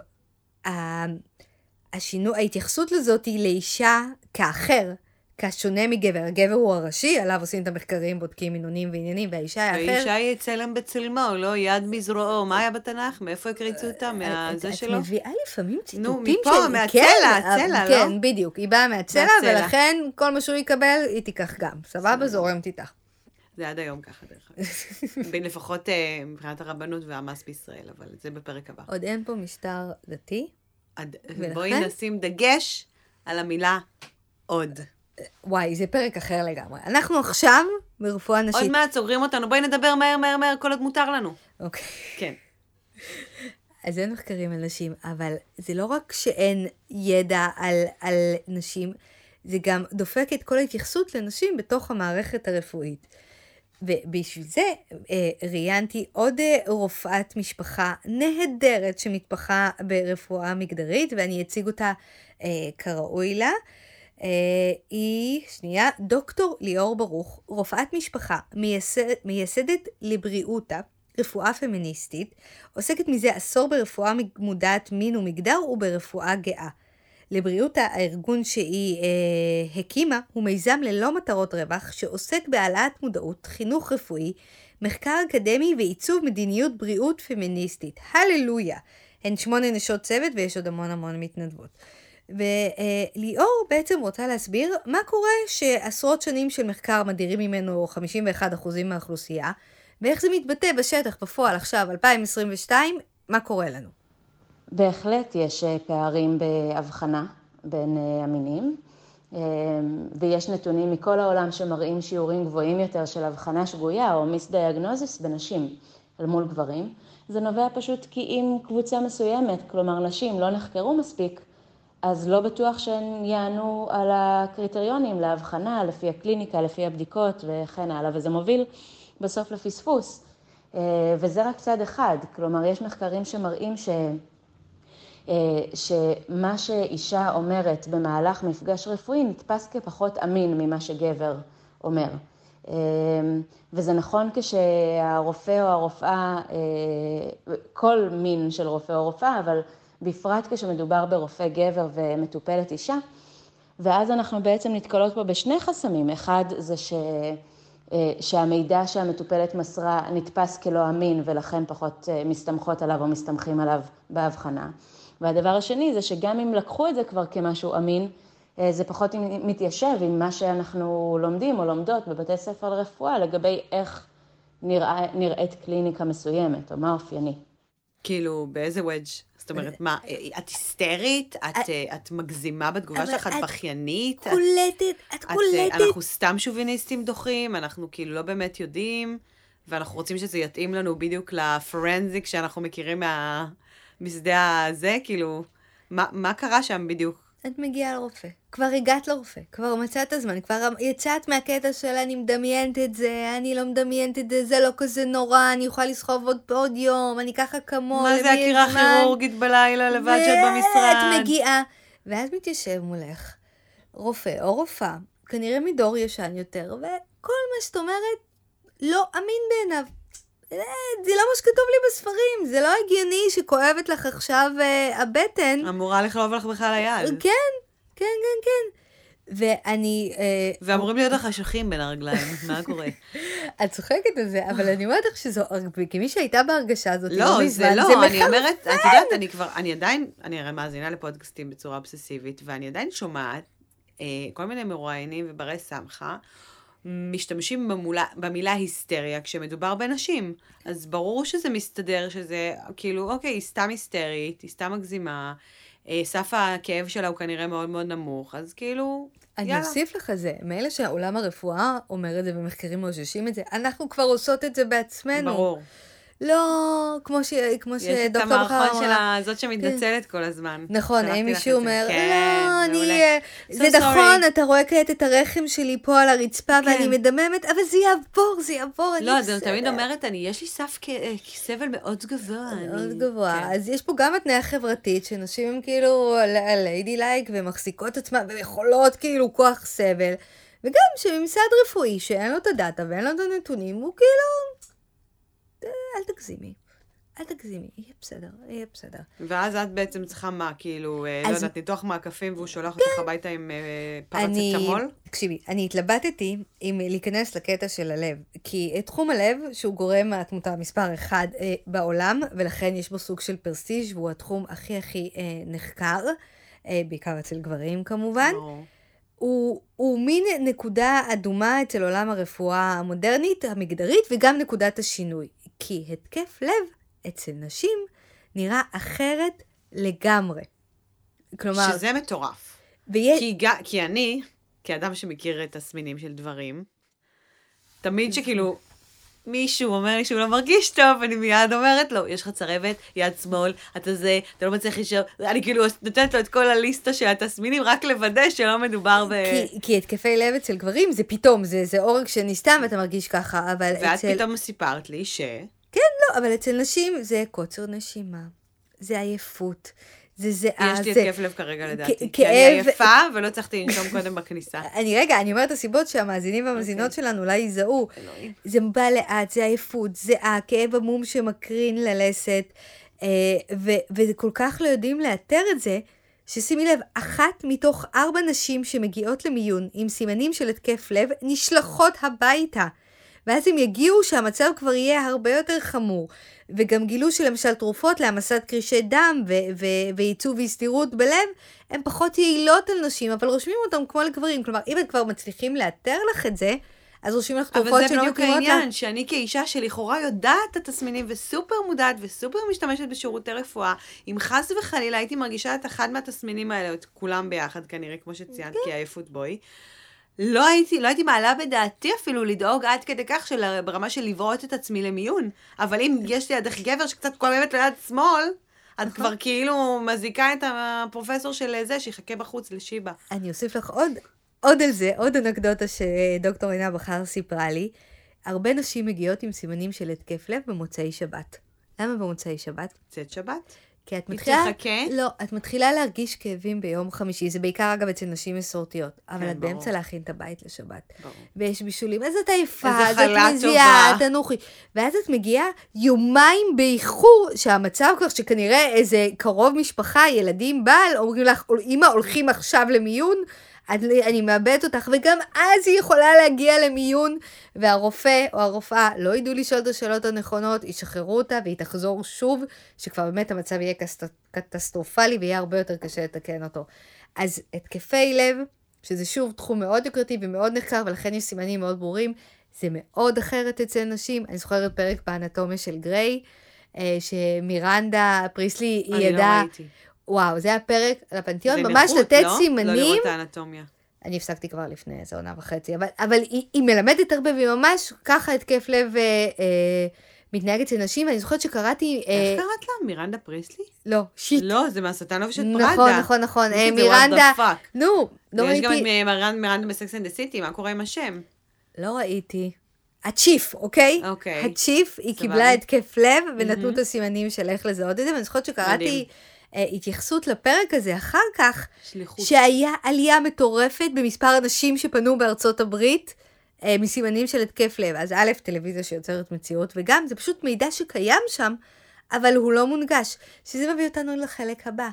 Speaker 3: השינוי, ההתייחסות לזאת היא לאישה כאחר, כשונה מגבר. הגבר הוא הראשי, עליו עושים את המחקרים, בודקים מינונים ועניינים, והאישה היא האחר.
Speaker 4: והאישה היא צלם בצלמו, לא יד מזרועו. מה היה בתנ"ך? מאיפה הקריצו אותה? מהזה שלו?
Speaker 3: את מביאה לפעמים ציטוטים
Speaker 4: של... נו, מפה, מהצלע, כן, הצלע, לא?
Speaker 3: כן, בדיוק. היא באה מהצלע, ולכן כל מה שהוא יקבל, היא תיקח גם. סבבה? זורמת איתך.
Speaker 4: זה עד היום ככה, דרך אגב. לפחות אה, מבחינת הרבנות והמס בישראל, אבל זה בפרק הבא.
Speaker 3: עוד אין פה משטר דתי.
Speaker 4: בואי נשים דגש על המילה עוד.
Speaker 3: וואי, זה פרק אחר לגמרי. אנחנו עכשיו ברפואה נשית.
Speaker 4: עוד מעט סוגרים אותנו, בואי נדבר מהר, מהר, מהר, כל עוד מותר לנו.
Speaker 3: אוקיי.
Speaker 4: כן.
Speaker 3: אז אין מחקרים על נשים, אבל זה לא רק שאין ידע על, על נשים, זה גם דופק את כל ההתייחסות לנשים בתוך המערכת הרפואית. ובשביל זה אה, ראיינתי עוד אה, רופאת משפחה נהדרת שמתמחה ברפואה מגדרית, ואני אציג אותה אה, כראוי לה. אה, היא, שנייה, דוקטור ליאור ברוך, רופאת משפחה, מייסד, מייסדת לבריאותה, רפואה פמיניסטית, עוסקת מזה עשור ברפואה מודעת מין ומגדר וברפואה גאה. לבריאות הארגון שהיא אה, הקימה הוא מיזם ללא מטרות רווח שעוסק בהעלאת מודעות, חינוך רפואי, מחקר אקדמי ועיצוב מדיניות בריאות פמיניסטית. הללויה! הן שמונה נשות צוות ויש עוד המון המון מתנדבות. וליאור אה, בעצם רוצה להסביר מה קורה שעשרות שנים של מחקר מדירים ממנו 51% מהאוכלוסייה, ואיך זה מתבטא בשטח בפועל עכשיו, 2022, מה קורה לנו.
Speaker 5: בהחלט יש אה, פערים בהבחנה בין אה, המינים, אה, ויש נתונים מכל העולם שמראים שיעורים גבוהים יותר של הבחנה שגויה או מיסדיאגנוזיס בנשים אל מול גברים. זה נובע פשוט כי אם קבוצה מסוימת, כלומר נשים, לא נחקרו מספיק, אז לא בטוח שהן יענו על הקריטריונים להבחנה לפי הקליניקה, לפי הבדיקות וכן הלאה, וזה מוביל בסוף לפספוס. וזה רק צד אחד, כלומר יש מחקרים שמראים ש... אה, שמה שאישה אומרת במהלך מפגש רפואי נתפס כפחות אמין ממה שגבר אומר. אה, וזה נכון כשהרופא או הרופאה, אה, כל מין של רופא או רופאה, אבל בפרט כשמדובר ברופא גבר ומטופלת אישה, ואז אנחנו בעצם נתקלות פה בשני חסמים. אחד זה ש... שהמידע שהמטופלת מסרה נתפס כלא אמין ולכן פחות מסתמכות עליו או מסתמכים עליו בהבחנה. והדבר השני זה שגם אם לקחו את זה כבר כמשהו אמין, אה, זה פחות מתיישב עם מה שאנחנו לומדים או לומדות בבתי ספר לרפואה לגבי איך נראה, נראית קליניקה מסוימת, או מה אופייני.
Speaker 4: כאילו, באיזה וודג'? זאת אומרת, מה, את היסטרית? את, אה, את מגזימה בתגובה שלך? את בכיינית?
Speaker 3: את קולטת, את קולטת.
Speaker 4: אנחנו סתם שוביניסטים דוחים, אנחנו כאילו לא באמת יודעים, ואנחנו רוצים שזה יתאים לנו בדיוק לפרנזיק שאנחנו מכירים מה... משדה הזה, כאילו, מה, מה קרה שם בדיוק?
Speaker 3: את מגיעה לרופא. כבר הגעת לרופא, כבר מצאת זמן, כבר יצאת מהקטע של אני מדמיינת את זה, אני לא מדמיינת את זה, זה לא כזה נורא, אני יכולה לסחוב עוד, עוד יום, אני ככה כמוה,
Speaker 4: מה זה הקירה כירורגית בלילה לבד שאת במשרד?
Speaker 3: ואת מגיעה, ואז מתיישב מולך רופא או רופאה, כנראה מדור ישן יותר, וכל מה שאת אומרת לא אמין בעיניו. אה, זה לא מה שכתוב לי בספרים, זה לא הגיוני שכואבת לך עכשיו uh, הבטן.
Speaker 4: אמורה לכאוב לך בכלל היד.
Speaker 3: כן, כן, כן, כן. ואני... Uh,
Speaker 4: ואמורים להיות לך אשכים בין הרגליים, מה קורה?
Speaker 3: את צוחקת על זה, אבל אני אומרת לך שזו, כמי שהייתה בהרגשה הזאת,
Speaker 4: לא, לא זה לא, זה אני אומרת, את יודעת, אני כבר, אני עדיין, אני הרי מאזינה לפודקאסטים בצורה אובססיבית, ואני עדיין שומעת אה, כל מיני מרואיינים וברי סמכה. משתמשים במולה, במילה היסטריה כשמדובר בנשים. אז ברור שזה מסתדר, שזה כאילו, אוקיי, היא סתם היסטרית, היא סתם מגזימה, אה, סף הכאב שלה הוא כנראה מאוד מאוד נמוך, אז כאילו,
Speaker 3: אני יאללה. אוסיף לך זה, מאלה שעולם הרפואה אומר את זה ומחקרים מאוששים את זה, אנחנו כבר עושות את זה בעצמנו.
Speaker 4: ברור.
Speaker 3: לא, כמו, ש, כמו שדוקטור
Speaker 4: בחר אמרה. יש את המערכון של הזאת שמתנצלת כן. כל הזמן.
Speaker 3: נכון, האם מישהו אומר, כן, לא, אני... So זה sorry. נכון, אתה רואה כעת את הרחם שלי פה על הרצפה, כן. ואני מדממת, אבל זה יעבור, זה יעבור,
Speaker 4: לא, אז אני תמיד אומרת, אני, יש לי סף כ... סבל מאוד גבוה.
Speaker 3: מאוד אני... גבוה. כן. אז יש פה גם התניה חברתית, שנשים הן כאילו ליידי לייק, ומחזיקות עצמן, ויכולות כאילו כוח סבל. וגם שממסד רפואי, שאין לו את הדאטה ואין לו את הנתונים, הוא כאילו... אל תגזימי. אל תגזימי, יהיה בסדר, יהיה בסדר.
Speaker 4: ואז את בעצם צריכה מה, כאילו, אז... לא יודעת, ניתוח מעקפים והוא שולח כן. אותך הביתה עם אה, פרצטמול? אני...
Speaker 3: תקשיבי, אני התלבטתי אם להיכנס לקטע של הלב, כי תחום הלב, שהוא גורם התמותה מספר אחד אה, בעולם, ולכן יש בו סוג של פרסיז' והוא התחום הכי הכי אה, נחקר, אה, בעיקר אצל גברים כמובן. Oh. הוא, הוא מין נקודה אדומה אצל עולם הרפואה המודרנית, המגדרית, וגם נקודת השינוי. כי התקף לב אצל נשים נראה אחרת לגמרי.
Speaker 4: כלומר... שזה מטורף. ויה... כי, כי אני, כאדם שמכיר את תסמינים של דברים, תמיד שכאילו מישהו אומר לי שהוא לא מרגיש טוב, אני מיד אומרת לו, יש לך צרבת, יד שמאל, אתה זה, אתה לא מצליח לשאול, אני כאילו נותנת לו את כל הליסטה של התסמינים, רק לוודא שלא מדובר ב...
Speaker 3: כי, כי התקפי לב אצל גברים זה פתאום, זה, זה עורק שנסתם ואתה מרגיש ככה, אבל
Speaker 4: ואת אצל... ואת פתאום סיפרת לי ש...
Speaker 3: כן, לא, אבל אצל נשים זה קוצר נשימה, זה עייפות. זה זיעה,
Speaker 4: יש לי התקף לב כרגע לדעתי. כי אני עייפה ולא הצלחתי לנשום קודם בכניסה.
Speaker 3: אני רגע, אני אומרת הסיבות שהמאזינים והמאזינות אוקיי. שלנו אולי יזהו. זה בא לאט, זה עייפות, זיעה, כאב עמום שמקרין ללסת, אה, וכל כך לא יודעים לאתר את זה, ששימי לב, אחת מתוך ארבע נשים שמגיעות למיון עם סימנים של התקף לב, נשלחות הביתה. ואז הם יגיעו שהמצב כבר יהיה הרבה יותר חמור. וגם גילו שלמשל תרופות להעמסת קרישי דם ועיצוב והסתירות בלב, הן פחות יעילות על נשים, אבל רושמים אותן כמו לגברים. כלומר, אם את כבר מצליחים לאתר לך את זה, אז רושמים לך תרופות שלא מתאימות
Speaker 4: לך. אבל זה בדיוק העניין, שאני כאישה שלכאורה יודעת את התסמינים וסופר מודעת וסופר משתמשת בשירותי רפואה, אם חס וחלילה הייתי מרגישה את אחד מהתסמינים האלה, את כולם ביחד כנראה, כמו שציינת, כן. כי עייפות בואי. לא הייתי, לא הייתי מעלה בדעתי אפילו לדאוג עד כדי כך של, ברמה של לברות את עצמי למיון. אבל אם יש לידך גבר שקצת כואבת ליד שמאל, את כבר כאילו מזיקה את הפרופסור של זה, שיחכה בחוץ לשיבא.
Speaker 3: אני אוסיף לך עוד, עוד על זה, עוד אנקדוטה שדוקטור עינה בכר סיפרה לי. הרבה נשים מגיעות עם סימנים של התקף לב במוצאי שבת. למה במוצאי שבת?
Speaker 4: צאת שבת?
Speaker 3: כי את מתחילה... היא תחכה? לא, את מתחילה להרגיש כאבים ביום חמישי, זה בעיקר אגב אצל נשים מסורתיות, אבל כן, את ברור. באמצע להכין את הבית לשבת. ברור. ויש בישולים, אז את עייפה, אז את מזיעה, תנוחי. ואז את מגיעה יומיים באיחור, שהמצב כך שכנראה איזה קרוב משפחה, ילדים, בעל, אומרים לך, אמא, הולכים עכשיו למיון, אני, אני מאבדת אותך, וגם אז היא יכולה להגיע למיון, והרופא או הרופאה לא ידעו לשאול את השאלות הנכונות, ישחררו אותה והיא תחזור שוב, שכבר באמת המצב יהיה קטסטרופלי ויהיה הרבה יותר קשה לתקן אותו. אז התקפי לב, שזה שוב תחום מאוד יוקרתי ומאוד נחקר, ולכן יש סימנים מאוד ברורים, זה מאוד אחרת אצל נשים. אני זוכרת פרק באנטומיה של גריי, אה, שמירנדה פריסלי, היא ידעה... אני לא ראיתי. וואו, זה היה פרק על הפנתיאון, ממש נכות, לתת לא? סימנים. לא לראות
Speaker 4: את האנטומיה.
Speaker 3: אני הפסקתי כבר לפני איזה עונה וחצי, אבל, אבל היא, היא מלמדת הרבה, והיא ממש ככה התקף לב אה, אה, מתנהג אצל נשים, ואני זוכרת שקראתי...
Speaker 4: איך אה, קראת לה? מירנדה פריסלי?
Speaker 3: לא, שיט.
Speaker 4: לא, זה מהשטן של פראדה.
Speaker 3: נכון, נכון, נכון. אה, מירנדה... נו, לא ראיתי...
Speaker 4: יש גם את מירנדה ב Sex and the City, מה קורה עם השם?
Speaker 3: לא ראיתי. ה chief, אוקיי?
Speaker 4: אוקיי.
Speaker 3: ה chief, היא קיבלה התקף לב, ונתנו את הסימנים של איך לזהות את זה, ואני זוכרת שקראתי אה, התייחסות לפרק הזה אחר כך,
Speaker 4: שליחות.
Speaker 3: שהיה עלייה מטורפת במספר אנשים שפנו בארצות הברית. אה, מסימנים של התקף לב. אז א', טלוויזיה שיוצרת מציאות, וגם זה פשוט מידע שקיים שם, אבל הוא לא מונגש. שזה מביא אותנו לחלק הבא.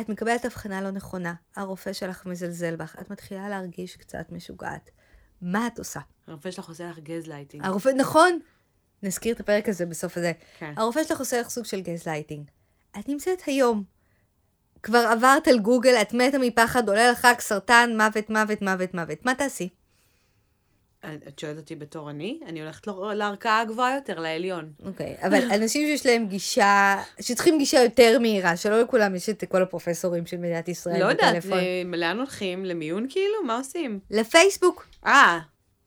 Speaker 3: את מקבלת הבחנה לא נכונה, הרופא שלך מזלזל בך, את מתחילה להרגיש קצת משוגעת. מה את עושה?
Speaker 4: הרופא שלך עושה לך גז לייטינג.
Speaker 3: הרופא, נכון. נזכיר את הפרק הזה בסוף הזה.
Speaker 4: כן.
Speaker 3: הרופא שלך עושה לך סוג של גז לייטינג. את נמצאת היום. כבר עברת על גוגל, את מתה מפחד, עולה לך סרטן, מוות, מוות, מוות, מוות. מה תעשי?
Speaker 4: את שואלת אותי בתור אני? אני הולכת לערכאה הגבוהה יותר, לעליון.
Speaker 3: אוקיי, okay, אבל אנשים שיש להם גישה, שצריכים גישה יותר מהירה, שלא לכולם יש את כל הפרופסורים של מדינת ישראל
Speaker 4: לא יודעת, לאן הולכים? למיון כאילו? מה עושים?
Speaker 3: לפייסבוק.
Speaker 4: אה,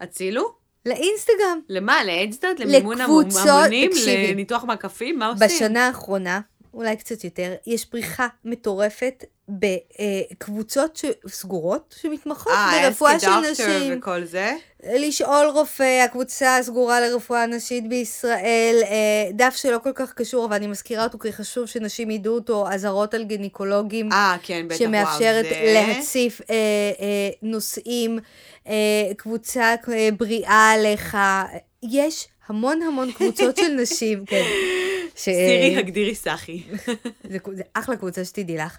Speaker 4: הצילו?
Speaker 3: לאינסטגרם.
Speaker 4: למה? לאדסטארט? למימון המונים? לניתוח מקפים? מה עושים?
Speaker 3: בשנה האחרונה, אולי קצת יותר, יש פריחה מטורפת בקבוצות סגורות שמתמחות
Speaker 4: אה,
Speaker 3: ברפואה של
Speaker 4: נשים. אה, וכל זה?
Speaker 3: לשאול רופא, הקבוצה הסגורה לרפואה נשית בישראל, אה, דף שלא כל כך קשור, אבל אני מזכירה אותו כי חשוב שנשים ידעו אותו, אזהרות על גינקולוגים.
Speaker 4: אה, כן, בטח,
Speaker 3: שמאפשרת
Speaker 4: וואו,
Speaker 3: זה... להציף אה, אה, נושאים, אה, קבוצה אה, בריאה עליך. יש המון המון קבוצות של נשים, כן.
Speaker 4: ש... סירי, הגדירי סחי.
Speaker 3: זה, זה אחלה קבוצה שתדעי לך.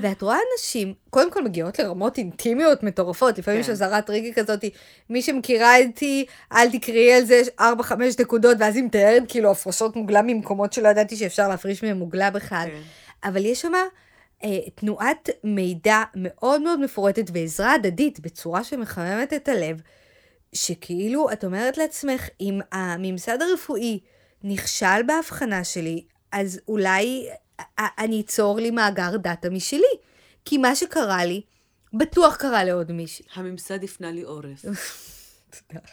Speaker 3: ואת רואה נשים, קודם כל מגיעות לרמות אינטימיות מטורפות, לפעמים יש כן. אזהרת ריגי כזאת, מי שמכירה אותי, אל תקראי על זה 4-5 נקודות, ואז היא מתארת כאילו הפרשות מוגלה ממקומות שלא ידעתי שאפשר להפריש מהם מוגלה בכלל. כן. אבל יש שמה אה, תנועת מידע מאוד מאוד מפורטת ועזרה הדדית בצורה שמחממת את הלב, שכאילו את אומרת לעצמך, אם הממסד הרפואי נכשל בהבחנה שלי, אז אולי אני אצור לי מאגר דאטה משלי. כי מה שקרה לי, בטוח קרה לעוד מישהי.
Speaker 4: הממסד הפנה לי עורף.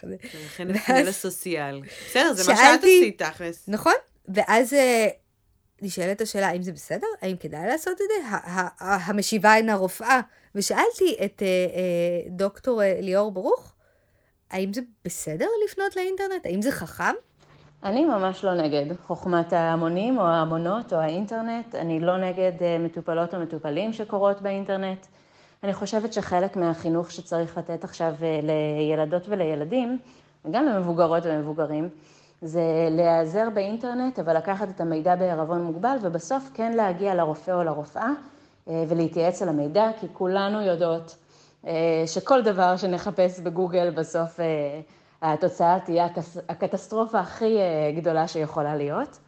Speaker 4: ולכן הפנה לסוציאל. בסדר, זה מה שאת עשית, תכלס.
Speaker 3: נכון, ואז אה, נשאלת השאלה, האם זה בסדר? האם כדאי לעשות את זה? המשיבה אינה רופאה. ושאלתי את אה, אה, דוקטור ליאור ברוך, האם זה בסדר לפנות לאינטרנט? האם זה חכם?
Speaker 5: אני ממש לא נגד חוכמת ההמונים או ההמונות או האינטרנט. אני לא נגד אה, מטופלות או מטופלים שקורות באינטרנט. אני חושבת שחלק מהחינוך שצריך לתת עכשיו אה, לילדות ולילדים, וגם למבוגרות ומבוגרים, זה להיעזר באינטרנט, אבל לקחת את המידע בערבון מוגבל, ובסוף כן להגיע לרופא או לרופאה אה, ולהתייעץ על המידע, כי כולנו יודעות שכל דבר שנחפש בגוגל בסוף התוצאה תהיה הקטסטרופה הכי אה, גדולה שיכולה להיות.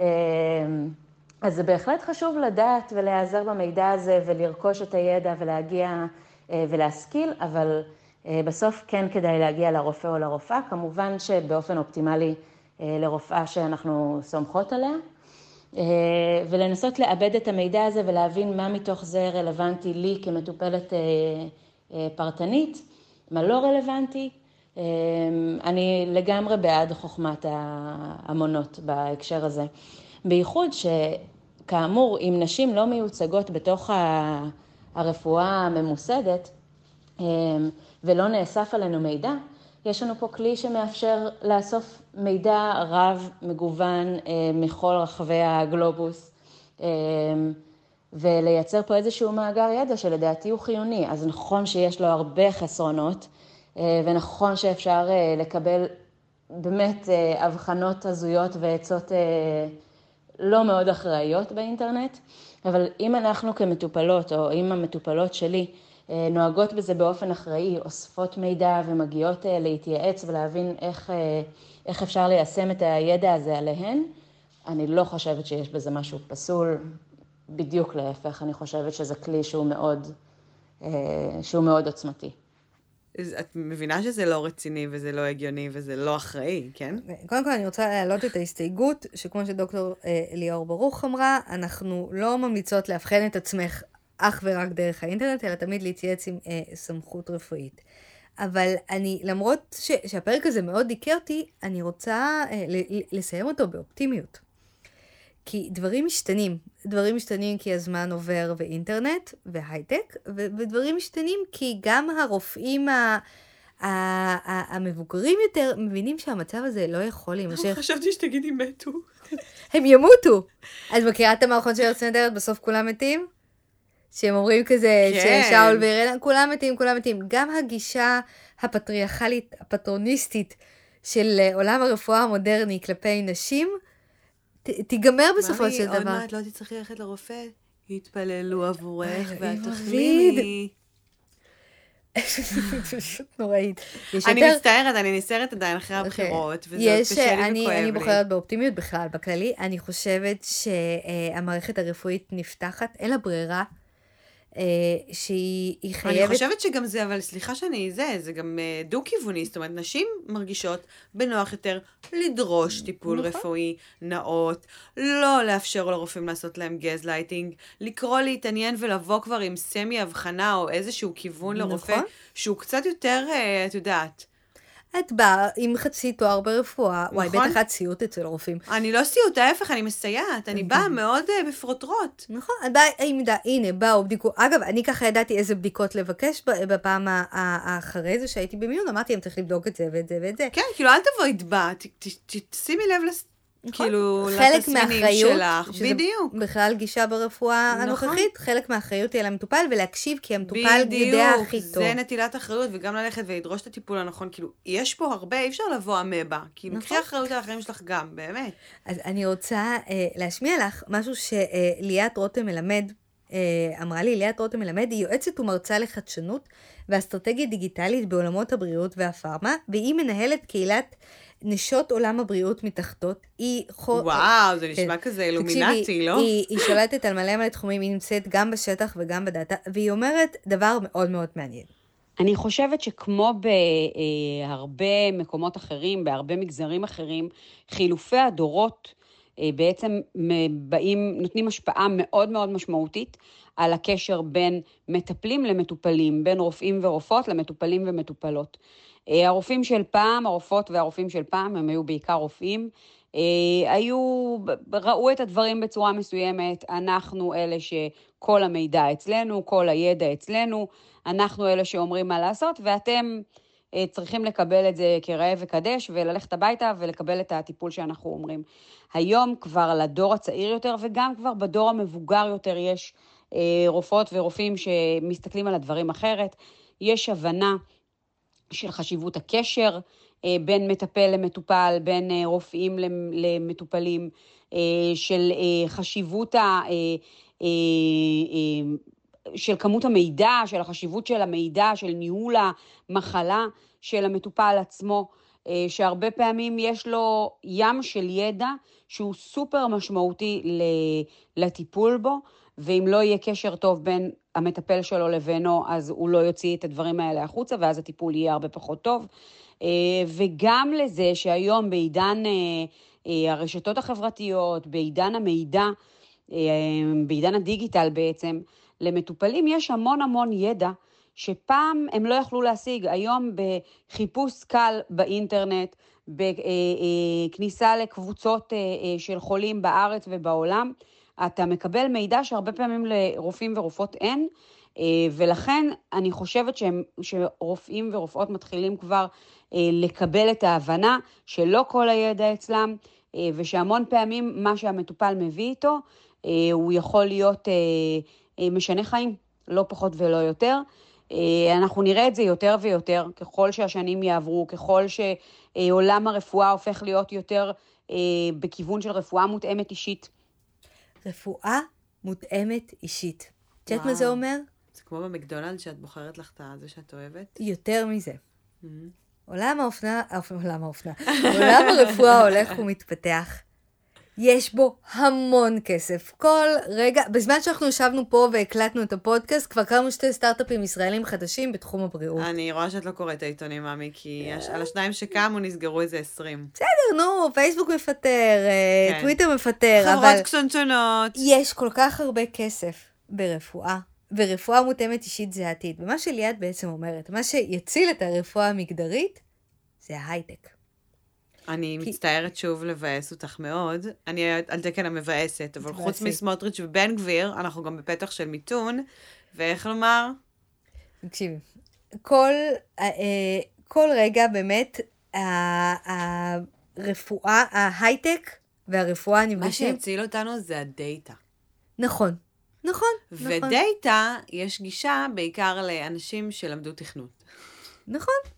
Speaker 5: אה, אז זה בהחלט חשוב לדעת ולהיעזר במידע הזה ולרכוש את הידע ולהגיע אה, ולהשכיל, אבל בסוף כן כדאי להגיע לרופא או לרופאה, כמובן שבאופן אופטימלי לרופאה שאנחנו סומכות עליה, ולנסות לעבד את המידע הזה ולהבין מה מתוך זה רלוונטי לי כמטופלת פרטנית, מה לא רלוונטי, אמ, אני לגמרי בעד חוכמת ההמונות בהקשר הזה. בייחוד שכאמור, אם נשים לא מיוצגות בתוך הרפואה הממוסדת אמ, ולא נאסף עלינו מידע, יש לנו פה כלי שמאפשר לאסוף מידע רב, מגוון, אה, מכל רחבי הגלובוס, אמ, ולייצר פה איזשהו מאגר ידע שלדעתי הוא חיוני. אז נכון שיש לו הרבה חסרונות, ונכון שאפשר אה, לקבל באמת אה, הבחנות הזויות ועצות לא מאוד אחראיות באינטרנט, אבל אם אנחנו כמטופלות, או אם המטופלות שלי נוהגות בזה באופן אחראי, אוספות מידע ומגיעות להתייעץ ולהבין איך, איך אפשר ליישם את הידע הזה עליהן, אני לא חושבת שיש בזה משהו פסול, בדיוק להפך, אני חושבת שזה כלי שהוא מאוד, שהוא מאוד עוצמתי.
Speaker 4: את מבינה שזה לא רציני וזה לא הגיוני וזה לא אחראי, כן?
Speaker 3: קודם כל אני רוצה להעלות את ההסתייגות, שכמו שדוקטור אה, ליאור ברוך אמרה, אנחנו לא ממליצות לאבחן את עצמך אך ורק דרך האינטרנט, אלא תמיד להתייעץ עם אה, סמכות רפואית. אבל אני, למרות ש, שהפרק הזה מאוד דיכא אותי, אני רוצה אה, ל, לסיים אותו באופטימיות. כי דברים משתנים. דברים משתנים כי הזמן עובר ואינטרנט והייטק, ודברים משתנים כי גם הרופאים ה... המבוגרים יותר מבינים שהמצב הזה לא יכול להימשך.
Speaker 4: חשבתי שתגידי מתו.
Speaker 3: הם ימותו. אז מכירה את המערכון של ארץ נהדרת, בסוף כולם מתים? שהם אומרים כזה, כן. ששאול ואירנה, כולם מתים, כולם מתים. גם הגישה הפטריארכלית, הפטרוניסטית של עולם הרפואה המודרני כלפי נשים, ת, תיגמר בסופו של דבר. עוד
Speaker 4: מעט לא תצטרכי ללכת לרופא, יתפללו עבורך ואת תחלימי.
Speaker 3: פשוט נוראית.
Speaker 4: אני יותר... מצטערת, אני נסערת עדיין אחרי אוקיי. הבחירות, וזה יש, קשה לי וכואב
Speaker 3: לי. אני בוחרת באופטימיות בכלל, בכללי. אני חושבת שהמערכת הרפואית נפתחת, אין לה ברירה. אה, שהיא חייבת...
Speaker 4: אני חושבת שגם זה, אבל סליחה שאני זה, זה גם אה, דו-כיווני, זאת אומרת, נשים מרגישות בנוח יותר לדרוש טיפול נכון. רפואי נאות, לא לאפשר לרופאים לעשות להם גז לייטינג, לקרוא להתעניין ולבוא כבר עם סמי הבחנה או איזשהו כיוון נכון. לרופא, שהוא קצת יותר, אה, את יודעת,
Speaker 3: את באה עם חצי תואר ברפואה, נכון. וואי, בטח את סיוט אצל רופאים.
Speaker 4: אני לא סיוט, ההפך, אני מסייעת, אני באה מאוד uh, בפרוטרוט.
Speaker 3: נכון, את באה עם מידה, הנה, באו, בדיקו. אגב, אני ככה ידעתי איזה בדיקות לבקש בפעם האחרי זה שהייתי במיון, אמרתי, הם צריכים לבדוק את זה ואת זה ואת זה.
Speaker 4: כן, כאילו, אל תבואי את באה, תשימי לב נכון. כאילו, לתסמינים שלך, בדיוק.
Speaker 3: בכלל גישה ברפואה נכון. הנוכחית, חלק מהאחריות היא על המטופל ולהקשיב, כי המטופל יודע הכי טוב.
Speaker 4: בדיוק, זה נטילת אחריות, וגם ללכת ולדרוש את הטיפול הנכון. כאילו, יש פה הרבה, אי אפשר לבוא אמבה. כאילו, נכון. קחי אחריות על החיים שלך גם, באמת.
Speaker 3: אז אני רוצה אה, להשמיע לך משהו שליאת רותם מלמד, אה, אמרה לי, ליאת רותם מלמד, היא יועצת ומרצה לחדשנות ואסטרטגיה דיגיטלית בעולמות הבריאות והפארמה, והיא מנהלת קהילת... נשות עולם הבריאות מתחתות, היא...
Speaker 4: חו... וואו, זה נשמע כן. כזה אילומינטי, תקשיבי, לא?
Speaker 3: היא, היא שולטת על מלא מלא תחומים, היא נמצאת גם בשטח וגם בדאטה, והיא אומרת דבר מאוד מאוד מעניין.
Speaker 6: אני חושבת שכמו בהרבה מקומות אחרים, בהרבה מגזרים אחרים, חילופי הדורות אה, בעצם באים, נותנים השפעה מאוד מאוד משמעותית על הקשר בין מטפלים למטופלים, בין רופאים ורופאות למטופלים ומטופלות. אה, הרופאים של פעם, הרופאות והרופאים של פעם, הם היו בעיקר רופאים, אה, היו, ראו את הדברים בצורה מסוימת, אנחנו אלה שכל המידע אצלנו, כל הידע אצלנו, אנחנו אלה שאומרים מה לעשות, ואתם אה, צריכים לקבל את זה כראה וקדש וללכת הביתה ולקבל את הטיפול שאנחנו אומרים. היום כבר לדור הצעיר יותר וגם כבר בדור המבוגר יותר יש רופאות ורופאים שמסתכלים על הדברים אחרת. יש הבנה של חשיבות הקשר אה, בין מטפל למטופל, בין אה, רופאים למטופלים, אה, של חשיבות ה... של כמות המידע, של החשיבות של המידע, של ניהול המחלה של המטופל עצמו, שהרבה פעמים יש לו ים של ידע שהוא סופר משמעותי לטיפול בו, ואם לא יהיה קשר טוב בין המטפל שלו לבינו, אז הוא לא יוציא את הדברים האלה החוצה, ואז הטיפול יהיה הרבה פחות טוב. אה, וגם לזה שהיום בעידן אה, אה, הרשתות החברתיות, בעידן המידע, בעידן הדיגיטל בעצם, למטופלים יש המון המון ידע שפעם הם לא יכלו להשיג. היום בחיפוש קל באינטרנט, בכניסה לקבוצות של חולים בארץ ובעולם, אתה מקבל מידע שהרבה פעמים לרופאים ורופאות אין, אה, ולכן אני חושבת שהם, שרופאים ורופאות מתחילים כבר אה, לקבל את ההבנה שלא כל הידע אצלם, אה, ושהמון פעמים מה שהמטופל מביא איתו, הוא יכול להיות משנה חיים, לא פחות ולא יותר. אנחנו נראה את זה יותר ויותר ככל שהשנים יעברו, ככל שעולם הרפואה הופך להיות יותר בכיוון של רפואה מותאמת אישית.
Speaker 3: רפואה מותאמת אישית. את יודעת מה זה אומר?
Speaker 4: זה כמו במקדונלד שאת בוחרת לך את זה שאת אוהבת?
Speaker 3: יותר מזה. Mm-hmm. עולם האופנה, עולם האופנה, עולם הרפואה הולך ומתפתח. יש בו המון כסף. כל רגע, בזמן שאנחנו ישבנו פה והקלטנו את הפודקאסט, כבר קמו שתי סטארט-אפים ישראלים חדשים בתחום הבריאות.
Speaker 4: אני רואה שאת לא קוראת את העיתונים, ממי, כי על השניים שקמו נסגרו איזה עשרים.
Speaker 3: בסדר, נו, פייסבוק מפטר, אה, כן. טוויטר מפטר,
Speaker 4: אבל... חברות קצונצ'ונות.
Speaker 3: יש כל כך הרבה כסף ברפואה, ורפואה מותאמת אישית זה העתיד. ומה שליאת בעצם אומרת, מה שיציל את הרפואה המגדרית, זה ההייטק.
Speaker 4: אני כי... מצטערת שוב לבאס אותך מאוד. אני על תקן המבאסת, אבל חוץ מסמוטריץ' ובן גביר, אנחנו גם בפתח של מיתון, ואיך לומר?
Speaker 3: תקשיבי, כל, אה, כל רגע באמת, הרפואה, ההייטק והרפואה נפגשים.
Speaker 4: מה שיציל אותנו זה הדאטה.
Speaker 3: נכון, נכון, נכון.
Speaker 4: ודאטה, יש גישה בעיקר לאנשים שלמדו תכנות.
Speaker 3: נכון.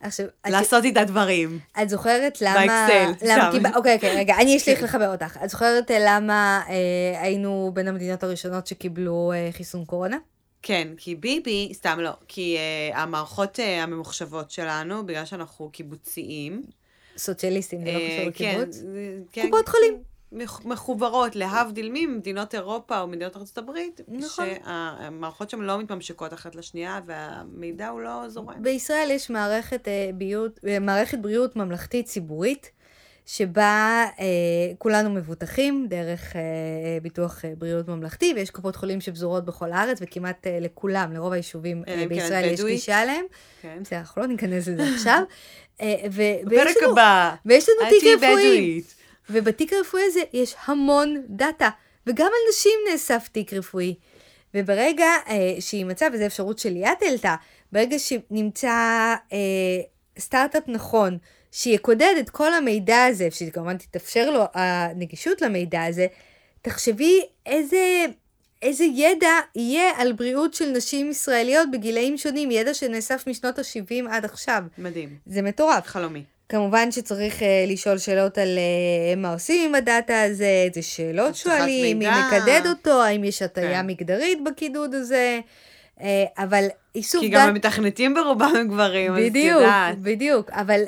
Speaker 4: עכשיו, לעשות איתה דברים.
Speaker 3: את זוכרת למה... באקסל, שם. קיבל... אוקיי, אוקיי, רגע, אני יש לי איך לחבר אותך. את זוכרת אה, למה אה, היינו בין המדינות הראשונות שקיבלו אה, חיסון קורונה?
Speaker 4: כן, כי ביבי, סתם לא, כי אה, המערכות אה, הממוחשבות שלנו, בגלל שאנחנו קיבוציים...
Speaker 3: סוציאליסטים, זה לא קשור
Speaker 4: אה, כן,
Speaker 3: לקיבוץ? כן, קופות חולים.
Speaker 4: מחוברות, להבדיל ממדינות אירופה או מדינות ארצות הברית, נכון. שהמערכות שם לא מתממשקות אחת לשנייה והמידע הוא לא זורם.
Speaker 3: בישראל יש מערכת, אה, בריאות, אה, מערכת בריאות ממלכתית ציבורית, שבה אה, כולנו מבוטחים דרך אה, ביטוח אה, בריאות ממלכתי, ויש קופות חולים שפזורות בכל הארץ, וכמעט אה, לכולם, לרוב היישובים אה, כן, בישראל כן, יש גישה אליהם. כן. בסדר, אנחנו לא ניכנס לזה עכשיו.
Speaker 4: אה, בפרק הבא,
Speaker 3: ויש לנו תיק רפואי. ובתיק הרפואי הזה יש המון דאטה, וגם על נשים נאסף תיק רפואי. וברגע אה, שימצא, וזו אפשרות שליאת העלתה, ברגע שנמצא אה, סטארט-אפ נכון, שיקודד את כל המידע הזה, שכמובן תתאפשר לו הנגישות למידע הזה, תחשבי איזה, איזה ידע יהיה על בריאות של נשים ישראליות בגילאים שונים, ידע שנאסף משנות ה-70 עד עכשיו.
Speaker 4: מדהים.
Speaker 3: זה מטורף.
Speaker 4: חלומי.
Speaker 3: כמובן שצריך uh, לשאול שאלות על uh, מה עושים עם הדאטה הזה, איזה שאלות שואלים, מי מקדד אותו, האם יש הטיה כן. מגדרית בקידוד הזה, uh, אבל איסוף
Speaker 4: דאטה... כי גם המתכנתים ברובם הם גברים,
Speaker 3: בדיוק, אז את יודעת. בדיוק, אבל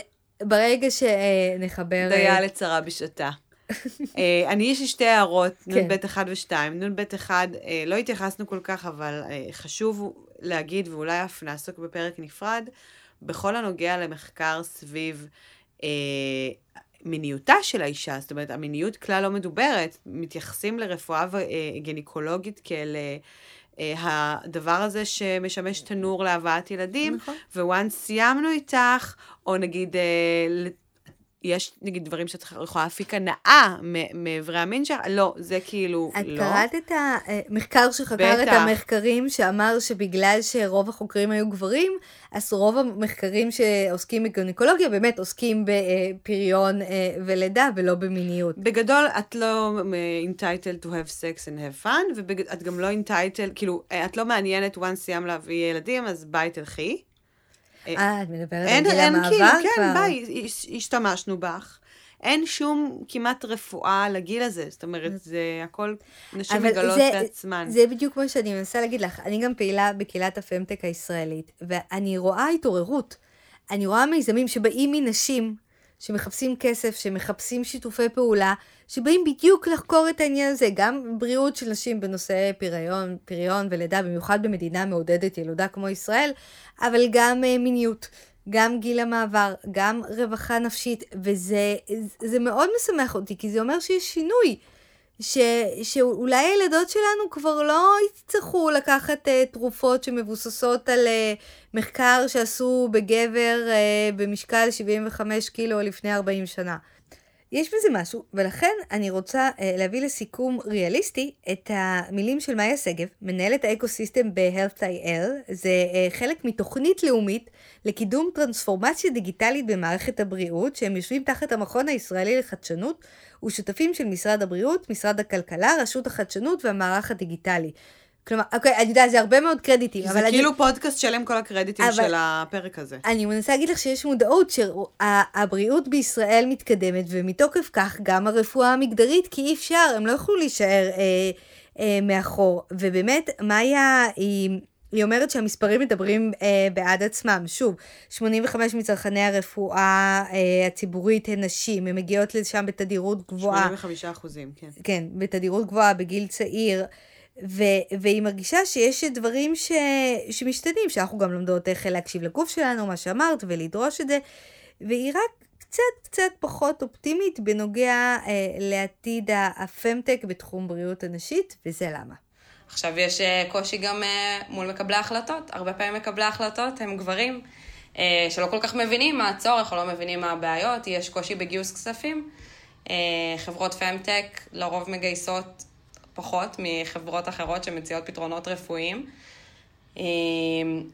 Speaker 3: ברגע שנחבר...
Speaker 4: דיה לצרה בשעתה. אני, יש לי שתי הערות, כן. נ"ב 1 ו-2. נ"ב 1, לא התייחסנו כל כך, אבל חשוב להגיד, ואולי אף נעסוק בפרק נפרד, בכל הנוגע למחקר סביב אה, מיניותה של האישה, זאת אומרת, המיניות כלל לא מדוברת, מתייחסים לרפואה אה, גינקולוגית כאל... אה, הדבר הזה שמשמש תנור להבאת ילדים, נכון. וואנס סיימנו איתך, או נגיד אה, יש נגיד דברים שאת יכולה להפיק הנאה מאיברי המין שלך? לא, זה כאילו
Speaker 3: את
Speaker 4: לא.
Speaker 3: את קראת את המחקר שחקר בטח. את המחקרים שאמר שבגלל שרוב החוקרים היו גברים, אז רוב המחקרים שעוסקים בגונקולוגיה באמת עוסקים בפריון אה, ולידה ולא במיניות.
Speaker 4: בגדול, את לא entitled to have sex and have fun, ואת גם לא entitled, כאילו, את לא מעניינת once סיים להביא ילדים, אז ביי תלכי.
Speaker 3: אה, את מדברת על גיל המעבר כאילו,
Speaker 4: כן, כבר? כן, ביי, השתמשנו בך. אין שום כמעט רפואה לגיל הזה, זאת אומרת, זה הכל נשים מגלות זה, בעצמן.
Speaker 3: זה בדיוק מה שאני מנסה להגיד לך. אני גם פעילה בקהילת הפמטק הישראלית, ואני רואה התעוררות. אני רואה מיזמים שבאים מנשים, שמחפשים כסף, שמחפשים שיתופי פעולה, שבאים בדיוק לחקור את העניין הזה, גם בריאות של נשים בנושא פריון, פריון ולידה, במיוחד במדינה מעודדת ילודה כמו ישראל, אבל גם uh, מיניות. גם גיל המעבר, גם רווחה נפשית, וזה מאוד משמח אותי, כי זה אומר שיש שינוי. ש, שאולי הילדות שלנו כבר לא יצטרכו לקחת uh, תרופות שמבוססות על uh, מחקר שעשו בגבר uh, במשקל 75 קילו לפני 40 שנה. יש בזה משהו, ולכן אני רוצה uh, להביא לסיכום ריאליסטי את המילים של מאיה שגב, מנהלת האקוסיסטם ב-Health.il, זה uh, חלק מתוכנית לאומית לקידום טרנספורמציה דיגיטלית במערכת הבריאות, שהם יושבים תחת המכון הישראלי לחדשנות, ושותפים של משרד הבריאות, משרד הכלכלה, רשות החדשנות והמערך הדיגיטלי. כלומר, אוקיי, אני יודעת, זה הרבה מאוד קרדיטים,
Speaker 4: אבל אני... זה כאילו פודקאסט שלם כל הקרדיטים אבל... של הפרק הזה.
Speaker 3: אני מנסה להגיד לך שיש מודעות שהבריאות בישראל מתקדמת, ומתוקף כך גם הרפואה המגדרית, כי אי אפשר, הם לא יכלו להישאר אה, אה, מאחור. ובאמת, מאיה היא... היא אומרת שהמספרים מדברים אה, בעד עצמם. שוב, 85 מצרכני הרפואה אה, הציבורית הן נשים, הן מגיעות לשם בתדירות גבוהה.
Speaker 4: 85 אחוזים, כן.
Speaker 3: כן, בתדירות גבוהה, בגיל צעיר. ו- והיא מרגישה שיש דברים ש- שמשתנים, שאנחנו גם לומדות איך להקשיב לגוף שלנו, מה שאמרת, ולדרוש את זה, והיא רק קצת קצת פחות אופטימית בנוגע אה, לעתיד הפמטק בתחום בריאות הנשית, וזה למה.
Speaker 7: עכשיו, יש אה, קושי גם אה, מול מקבלי ההחלטות. הרבה פעמים מקבלי ההחלטות הם גברים אה, שלא כל כך מבינים מה הצורך או לא מבינים מה הבעיות, יש קושי בגיוס כספים. חברות פמטק לרוב מגייסות פחות מחברות אחרות שמציעות פתרונות רפואיים.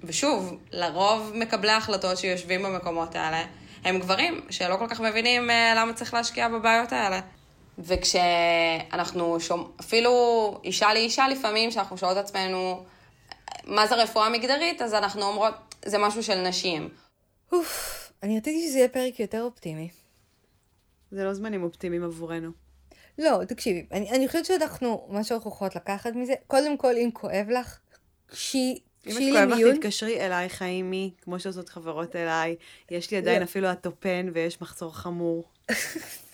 Speaker 7: ושוב, לרוב מקבלי ההחלטות שיושבים במקומות האלה הם גברים שלא כל כך מבינים למה צריך להשקיע בבעיות האלה. וכשאנחנו שומעים, אפילו אישה לאישה לפעמים, שאנחנו שואלות עצמנו מה זה רפואה מגדרית, אז אנחנו אומרות, זה משהו של נשים.
Speaker 3: אוף, אני רציתי שזה יהיה פרק יותר אופטימי.
Speaker 4: זה לא זמנים אופטימיים עבורנו.
Speaker 3: לא, תקשיבי, אני, אני חושבת שאנחנו, מה שאנחנו יכולות לקחת מזה, קודם כל, אם כואב לך, כשהיא...
Speaker 4: אם את כואב לך, תתקשרי אליי, חיימי, כמו שעושות חברות אליי. יש לי עדיין לא. אפילו הטופן ויש מחסור חמור.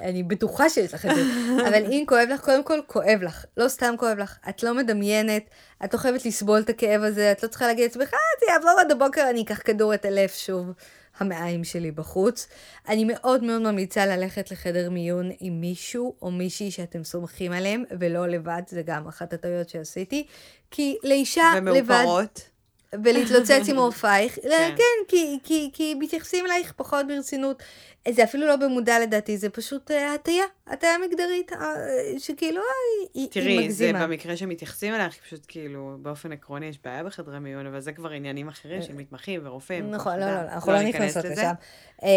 Speaker 3: אני בטוחה שיש לך את זה, אבל אם כואב לך, קודם כל כואב לך. לא סתם כואב לך. את לא מדמיינת, את לא חייבת לסבול את הכאב הזה, את לא צריכה להגיד לעצמך, אה, זה יעבור עד הבוקר, אני אקח כדור את הלב שוב. המעיים שלי בחוץ. אני מאוד מאוד ממליצה ללכת לחדר מיון עם מישהו או מישהי שאתם סומכים עליהם, ולא לבד, זה גם אחת הטעויות שעשיתי. כי לאישה לבד... ומאופרות. ולהתלוצץ עם מופעייך, כן, כן כי, כי, כי מתייחסים אלייך פחות ברצינות. זה אפילו לא במודע לדעתי, זה פשוט uh, הטיה, הטיה מגדרית, uh, שכאילו uh, היא,
Speaker 4: תראי,
Speaker 3: היא מגזימה.
Speaker 4: תראי, זה במקרה שמתייחסים אלייך, פשוט כאילו, באופן עקרוני יש בעיה בחדרי מיון, אבל זה כבר עניינים אחרים של מתמחים ורופאים.
Speaker 3: נכון, לא, לא, לא, אנחנו לא נכנסות לשם. אמ,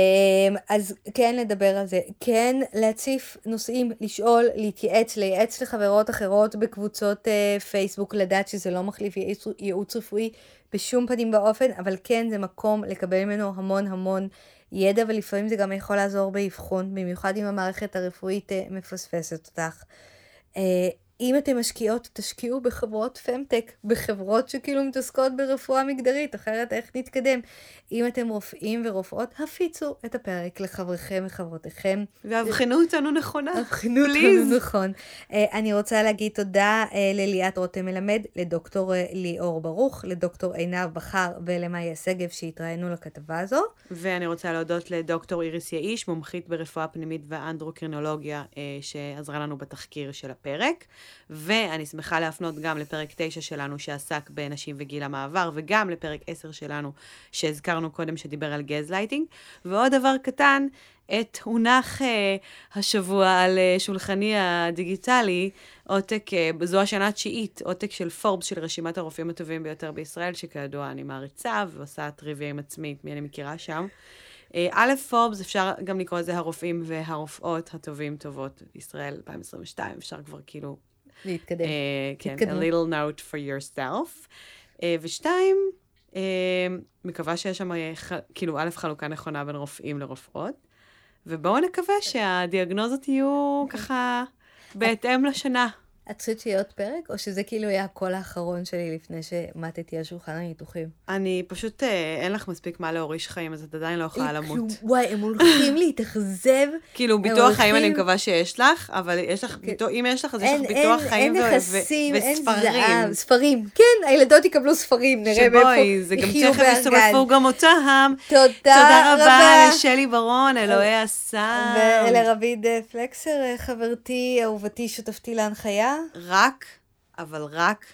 Speaker 3: אז כן לדבר על זה, כן להציף נושאים, לשאול, להתייעץ, לייעץ לחברות אחרות בקבוצות פייסבוק, לדעת שזה לא מחליף ייעוץ רפואי בשום פנים ואופן, אבל כן זה מקום לקבל ממנו המון המון ידע, ולפעמים זה גם יכול לעזור באבחון, במיוחד אם המערכת הרפואית אה, מפספסת אותך. אם אתם משקיעות, תשקיעו בחברות פמטק, בחברות שכאילו מתעסקות ברפואה מגדרית, אחרת איך נתקדם? אם אתם רופאים ורופאות, הפיצו את הפרק לחבריכם וחברותיכם.
Speaker 4: ואבחנו אותנו נכונה,
Speaker 3: אבחנו אותנו נכון. אה, אני רוצה להגיד תודה אה, לליאת רותם מלמד, לדוקטור אה, ליאור ברוך, לדוקטור עינב בכר ולמאיה שגב שהתראינו לכתבה הזו.
Speaker 4: ואני רוצה להודות לדוקטור איריס יאיש, מומחית ברפואה פנימית ואנדוקרינולוגיה, שעזרה לנו בתחקיר של הפרק. ואני שמחה להפנות גם לפרק 9 שלנו שעסק בנשים וגיל המעבר, וגם לפרק 10 שלנו שהזכרנו קודם שדיבר על גז לייטינג. ועוד דבר קטן, את הונח uh, השבוע על uh, שולחני הדיגיטלי, עותק, uh, זו השנה התשיעית, עותק של פורבס של רשימת הרופאים הטובים ביותר בישראל, שכידוע אני מעריצה ועושה טריוויה עם עצמי, את מי אני מכירה שם. א', פורבס, אפשר גם לקרוא לזה הרופאים והרופאות הטובים טובות בישראל 2022, אפשר כבר כאילו...
Speaker 3: להתקדם.
Speaker 4: Uh, כן, a little note for yourself. Uh, ושתיים, uh, מקווה שיש שם, כאילו, א', חלוקה נכונה בין רופאים לרופאות, ובואו נקווה שהדיאגנוזות יהיו ככה בהתאם לשנה.
Speaker 3: את חושבת שיהיה עוד פרק, או שזה כאילו יהיה הקול האחרון שלי לפני שמטתי על שולחן הניתוחים?
Speaker 4: אני פשוט, אה, אין לך מספיק מה להוריש חיים, אז את עדיין לא יכולה למות.
Speaker 3: וואי, הם הולכים להתאכזב.
Speaker 4: כאילו, ביטוח חיים אני מקווה שיש לך, אבל יש לך, כן. אם יש לך, אז יש לך ביטוח חיים
Speaker 3: וספרים. אין זהב, ספרים. כן, הילדות יקבלו ספרים, נראה מאיפה
Speaker 4: שבואי, זה גם תכף יסתובבו גם אותם. תודה רבה לשלי ברון, אלוהי הסם.
Speaker 3: ולרביד פלקסר, חברתי, אהובתי, שותפתי להנחיה.
Speaker 4: רק, אבל רק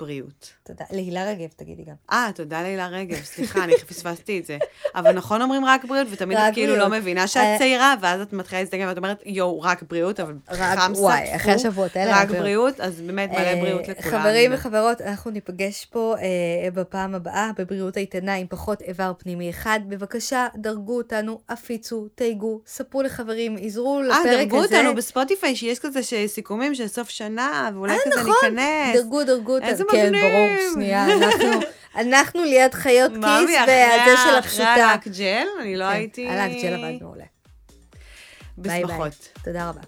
Speaker 4: בריאות.
Speaker 3: תודה. להילה רגב, תגידי גם.
Speaker 4: אה, תודה להילה רגב, סליחה, אני פספסתי את זה. אבל נכון אומרים רק בריאות, ותמיד את כאילו לא מבינה שאת אה, צעירה, ואז את מתחילה להסתכל ואת אומרת, יואו, רק בריאות, אבל חמסה,
Speaker 3: וואי, אחרי השבועות האלה.
Speaker 4: רק בריאות, אז באמת מלא אה, בריאות לכולם.
Speaker 3: חברים וחברות, אנחנו ניפגש פה אה, בפעם הבאה, בבריאות איתנה, עם פחות איבר פנימי אחד. בבקשה, דרגו אותנו, הפיצו, תייגו, ספרו לחברים, עזרו לפרק הזה. אה, דרגו
Speaker 4: אותנו בספוטיפיי, שיש כזה סיכומים של סוף שנה, ואולי כזה. ניכנס.
Speaker 3: דרגו, דרגו אותנו. כן, ברור, שנייה, אנחנו, אנחנו ליד חיות כיס והזה של הפשוטה. אחרי
Speaker 4: הלק ג'ל? אני לא כן, הייתי...
Speaker 3: הלק ג'ל עבד מעולה.
Speaker 4: בשמחות.
Speaker 3: תודה רבה.